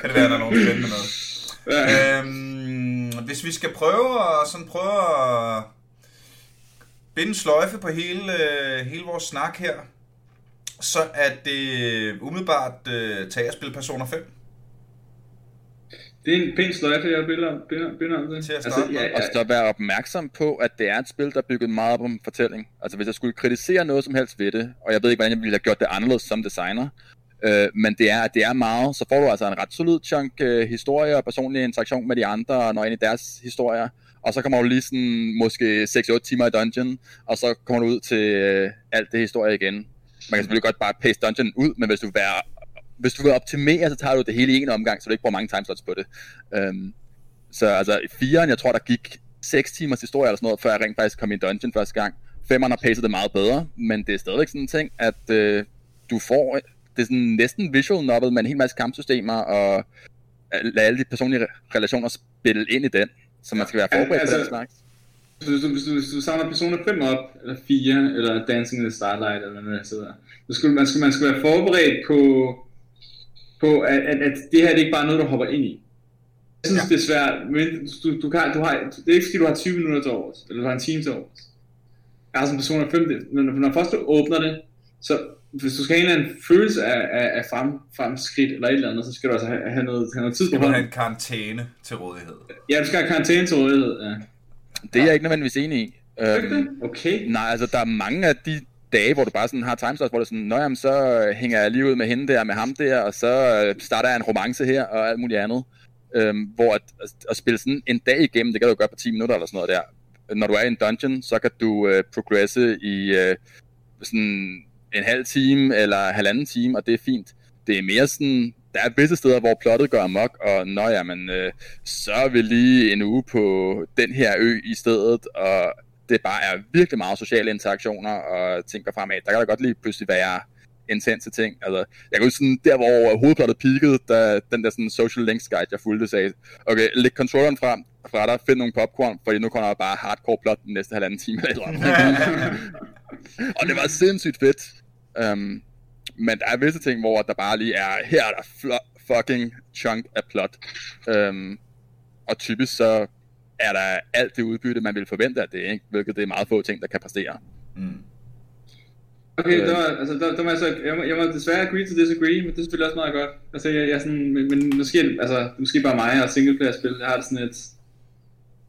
Kan det være, der er nogen spændende noget. Ja. Øhm, hvis vi skal prøve at, sådan prøve at binde sløjfe på hele, øh, hele vores snak her, så er det umiddelbart at spille Persona 5 Det er en pæn sløjfe, jeg binder, binder, binder om det. Til at starte med. ja, Og ja, så være opmærksom på, at det er et spil, der er bygget meget op om fortælling. Altså hvis jeg skulle kritisere noget som helst ved det, og jeg ved ikke, hvordan jeg ville have gjort det anderledes som designer, øh, men det er, at det er meget, så får du altså en ret solid chunk øh, historie og personlig interaktion med de andre, og når ind i deres historier, og så kommer du lige sådan måske 6-8 timer i dungeon, og så kommer du ud til øh, alt det historie igen. Man kan selvfølgelig godt bare paste dungeon ud, men hvis du vil være hvis du vil optimere, så tager du det hele i en omgang, så du ikke bruger mange timeslots på det. Øhm, så altså, i firen, jeg tror, der gik 6 timers historie eller sådan noget, før jeg rent faktisk kom i en dungeon første gang. Femmeren har pacet det meget bedre, men det er stadigvæk sådan en ting, at øh, du får, det er sådan næsten visual novel med en hel masse kampsystemer, og lade alle de personlige re- relationer spille ind i den, så man skal være forberedt på altså- den slags. Så hvis du, hvis, du, hvis du samler Persona 5 op, eller 4, eller Dancing in the Starlight, eller hvad det nu er, så skulle, man, skal, man skal være forberedt på, på at, at, at det her det er ikke bare noget, du hopper ind i. Jeg synes, ja. det er svært, men du, du, kan, du har, det er ikke fordi, du har 20 minutter til overs, eller du har en time til overs. Jeg har sådan Persona 5, det- men når først du åbner det, så hvis du skal have en eller anden følelse af, af, af frem, fremskridt eller et eller andet, så skal du altså have, have, noget, have noget tid på Skal man have hånden. en karantæne til rådighed? Ja, du skal have karantæne til rådighed, ja. Det er jeg ikke nødvendigvis enig i. Øhm? Okay. Nej, altså der er mange af de dage, hvor du bare sådan har timeslots, hvor du sådan, Nå jamen, så øh, hænger jeg lige ud med hende der, med ham der, og så øh, starter jeg en romance her, og alt muligt andet. Øhm, hvor at, at, at spille sådan en dag igennem, det kan du gøre på 10 minutter eller sådan noget der. Når du er i en dungeon, så kan du øh, progresse i øh, sådan en halv time eller halvanden time, og det er fint. Det er mere sådan, der er visse steder, hvor plottet går amok, og nå jamen, øh, så er vi lige en uge på den her ø i stedet, og det bare er virkelig meget sociale interaktioner og ting går fremad. Der kan der godt lige pludselig være intense ting. Altså, jeg kan huske sådan, der hvor hovedplottet peakede, da den der sådan social links guide, jeg fulgte, sagde, okay, læg controlleren frem fra dig, find nogle popcorn, fordi nu kommer der bare hardcore plot den næste halvanden time eller *laughs* og det var sindssygt fedt. Um, men der er visse ting, hvor der bare lige er, her er der fucking chunk af plot. Um, og typisk så er der alt det udbytte, man vil forvente af det, ikke? hvilket det er meget få ting, der kan præstere. Mm. Okay, Øh. der, var, altså, der, der må jeg, så, jeg, må, jeg må desværre agree to disagree, men det er selvfølgelig også meget godt. Altså, jeg, jeg sådan, men, men måske, altså, måske bare mig og singleplayer spil, jeg har det sådan et,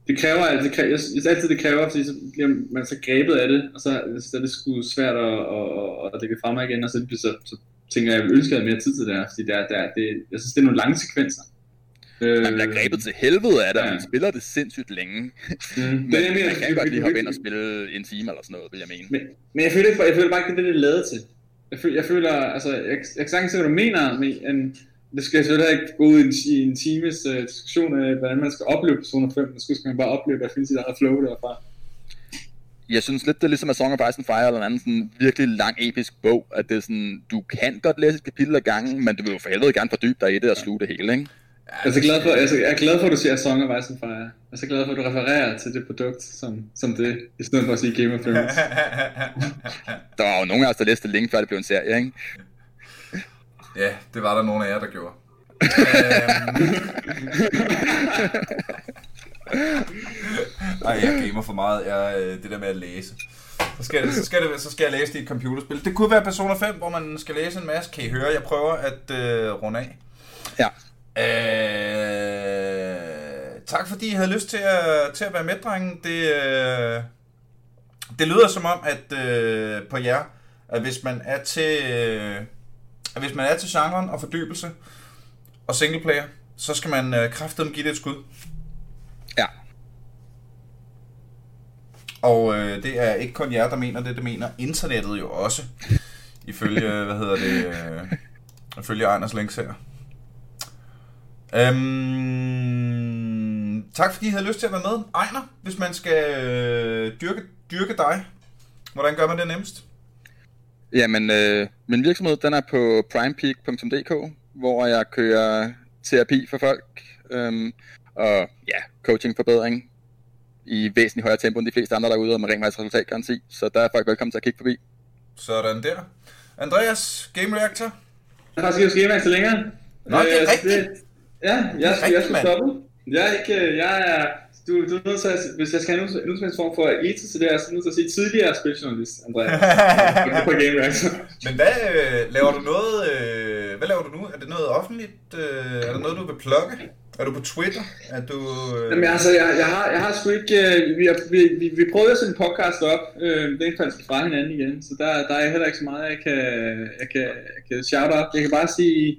det kræver, altså, det kræver, jeg synes altid det kræver, fordi så bliver man så grebet af det, og så, så er det sgu svært at, at, at, at lægge frem igen, og så, så, så tænker jeg, jeg vil ønske, at jeg havde mere tid til det her, fordi det er, det er, det, jeg synes, det er nogle lange sekvenser. Øh, Man bliver grebet til helvede af det, og ja. man spiller det sindssygt længe. Mm, *laughs* Men det er mere, man kan godt lige hoppe ind og spille en time eller sådan noget, vil jeg mene. Men, men jeg føler, jeg føler bare ikke, det er det, det er lavet til. Jeg føler, jeg føler altså, jeg, jeg kan sagtens se, hvad du mener, men det skal selvfølgelig ikke gå ud i en, i en times uh, diskussion af, hvordan man skal opleve Persona 5. Måske skal man bare opleve, hvad findes i der eget flow derfra. Jeg synes lidt, det er ligesom A Song of Ice and Fire eller en anden sådan virkelig lang episk bog, at det er sådan, du kan godt læse et kapitel ad gangen, men du vil jo for helvede gerne fordybe dig i det og sluge det hele, ikke? Jeg er, så glad for, altså, jeg er glad for, at du siger Song of Ice and Fire. Jeg er så glad for, at du refererer til det produkt som, som det, i stedet for at sige Game of Thrones. *laughs* Der var jo nogen af os, der læste det længe før det blev en serie, ikke? ja, det var der nogle af jer, der gjorde. Øhm. Ej, jeg gamer for meget. Jeg, øh, det der med at læse. Så skal, det, så, skal det, så skal jeg læse det i et computerspil. Det kunne være Persona 5, hvor man skal læse en masse. Kan I høre? Jeg prøver at øh, runde af. Ja. Øh, tak fordi I havde lyst til at, til at være med, drenge. Det, øh, det lyder som om, at øh, på jer, at hvis man er til, øh, at hvis man er til genren og fordybelse og singleplayer, så skal man øh, kraftedeme give det et skud. Ja. Og øh, det er ikke kun jer, der mener det, det mener internettet jo også. Ifølge, *laughs* hvad hedder det, øh, ifølge Ejners links her. Øhm, tak fordi I havde lyst til at være med. Ejner, hvis man skal øh, dyrke dyrke dig? Hvordan gør man det nemmest? Jamen, øh, min virksomhed den er på primepeak.dk, hvor jeg kører terapi for folk, øhm, og ja, coaching-forbedring i væsentligt højere tempo end de fleste andre derude, og med ringvejs resultatgaranti. Så der er folk velkommen til at kigge forbi. Sådan der. Andreas, Game Reactor. Jeg har ikke skemaet så længere. Nå, det er Øh, rigtigt. det- Ja, jeg, skal, jeg skal stoppe. Jeg er ikke, øh, jeg er, du, du er nødt til at, hvis jeg skal have som helst form for etis til det her, så er jeg nødt til at sige tidligere spiljournalist, Andreas. *laughs* på Game Reactor. Men hvad øh, laver du noget? Øh, hvad laver du nu? Er det noget offentligt? Øh, er der noget, du vil plukke? Er du på Twitter? Er du... Øh... Jamen altså, jeg, jeg, har, jeg har sgu ikke, øh, vi, har, vi, vi, vi prøvede at sætte en podcast op, øh, den faldt sgu fra hinanden igen, så der, der er heller ikke så meget, jeg kan, jeg kan, jeg kan shout out. Jeg kan bare sige,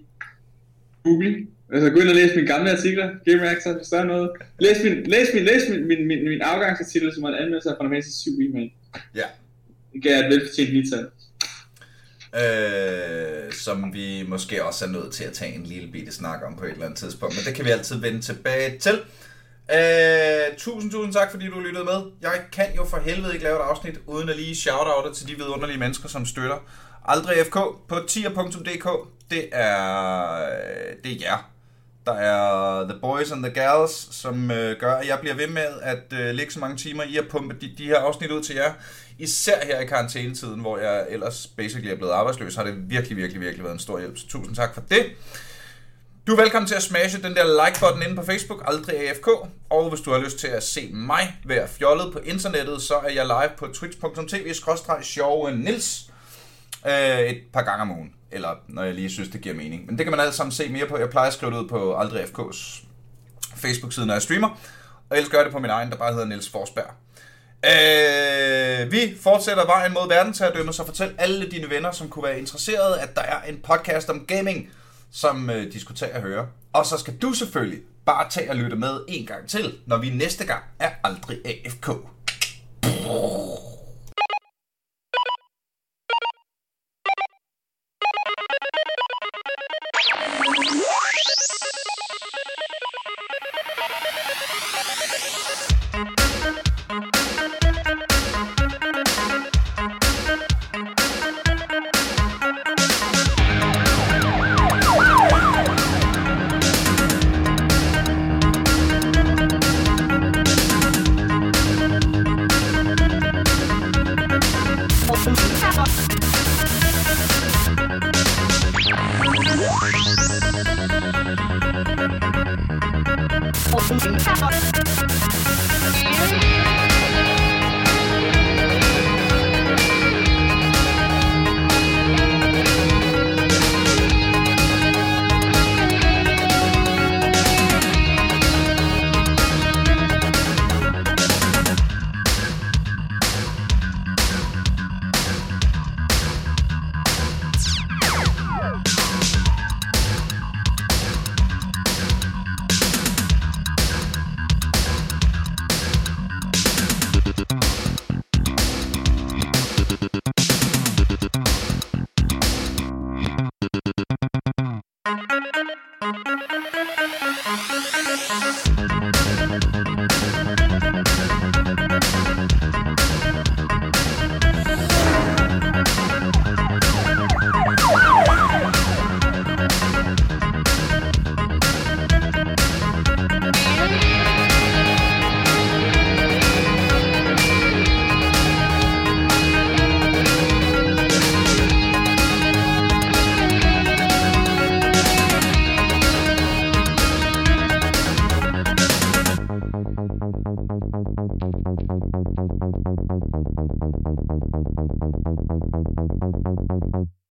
Google, altså gå ind og læse mine gamle artikler, Game Reactor, hvis der er noget. Læs min, læs min, læs min, min, min, min afgangsartikel, som var en anmeldelse af Fantasy 7 Remake. Ja. Det gav jeg et velfortjent lige til. øh, som vi måske også er nødt til at tage en lille bitte snak om på et eller andet tidspunkt. Men det kan vi altid vende tilbage til. Øh, tusind, tusind tak, fordi du lyttede med. Jeg kan jo for helvede ikke lave et afsnit, uden at lige shout til de vidunderlige mennesker, som støtter. Aldrig FK på tier.dk. Det er, det er jer. Der er The Boys and the Girls, som øh, gør, at jeg bliver ved med at øh, lægge så mange timer i at pumpe de, de her afsnit ud til jer. Især her i karantænetiden, hvor jeg ellers basically er blevet arbejdsløs, har det virkelig, virkelig, virkelig været en stor hjælp. Så tusind tak for det. Du er velkommen til at smashe den der like-button inde på Facebook, aldrig AFK. Og hvis du har lyst til at se mig være fjollet på internettet, så er jeg live på twitch.tv Nils øh, et par gange om ugen. Eller når jeg lige synes, det giver mening. Men det kan man alle sammen se mere på. Jeg plejer at skrive det ud på Aldrig FK's Facebook-side, når jeg streamer. Og ellers gør jeg det på min egen, der bare hedder Niels Forsberg. Øh, vi fortsætter vejen mod verdensherredømme, så fortæl alle dine venner, som kunne være interesserede, at der er en podcast om gaming, som øh, de skulle tage at høre. Og så skal du selvfølgelig bare tage og lytte med en gang til, når vi næste gang er Aldrig AFK.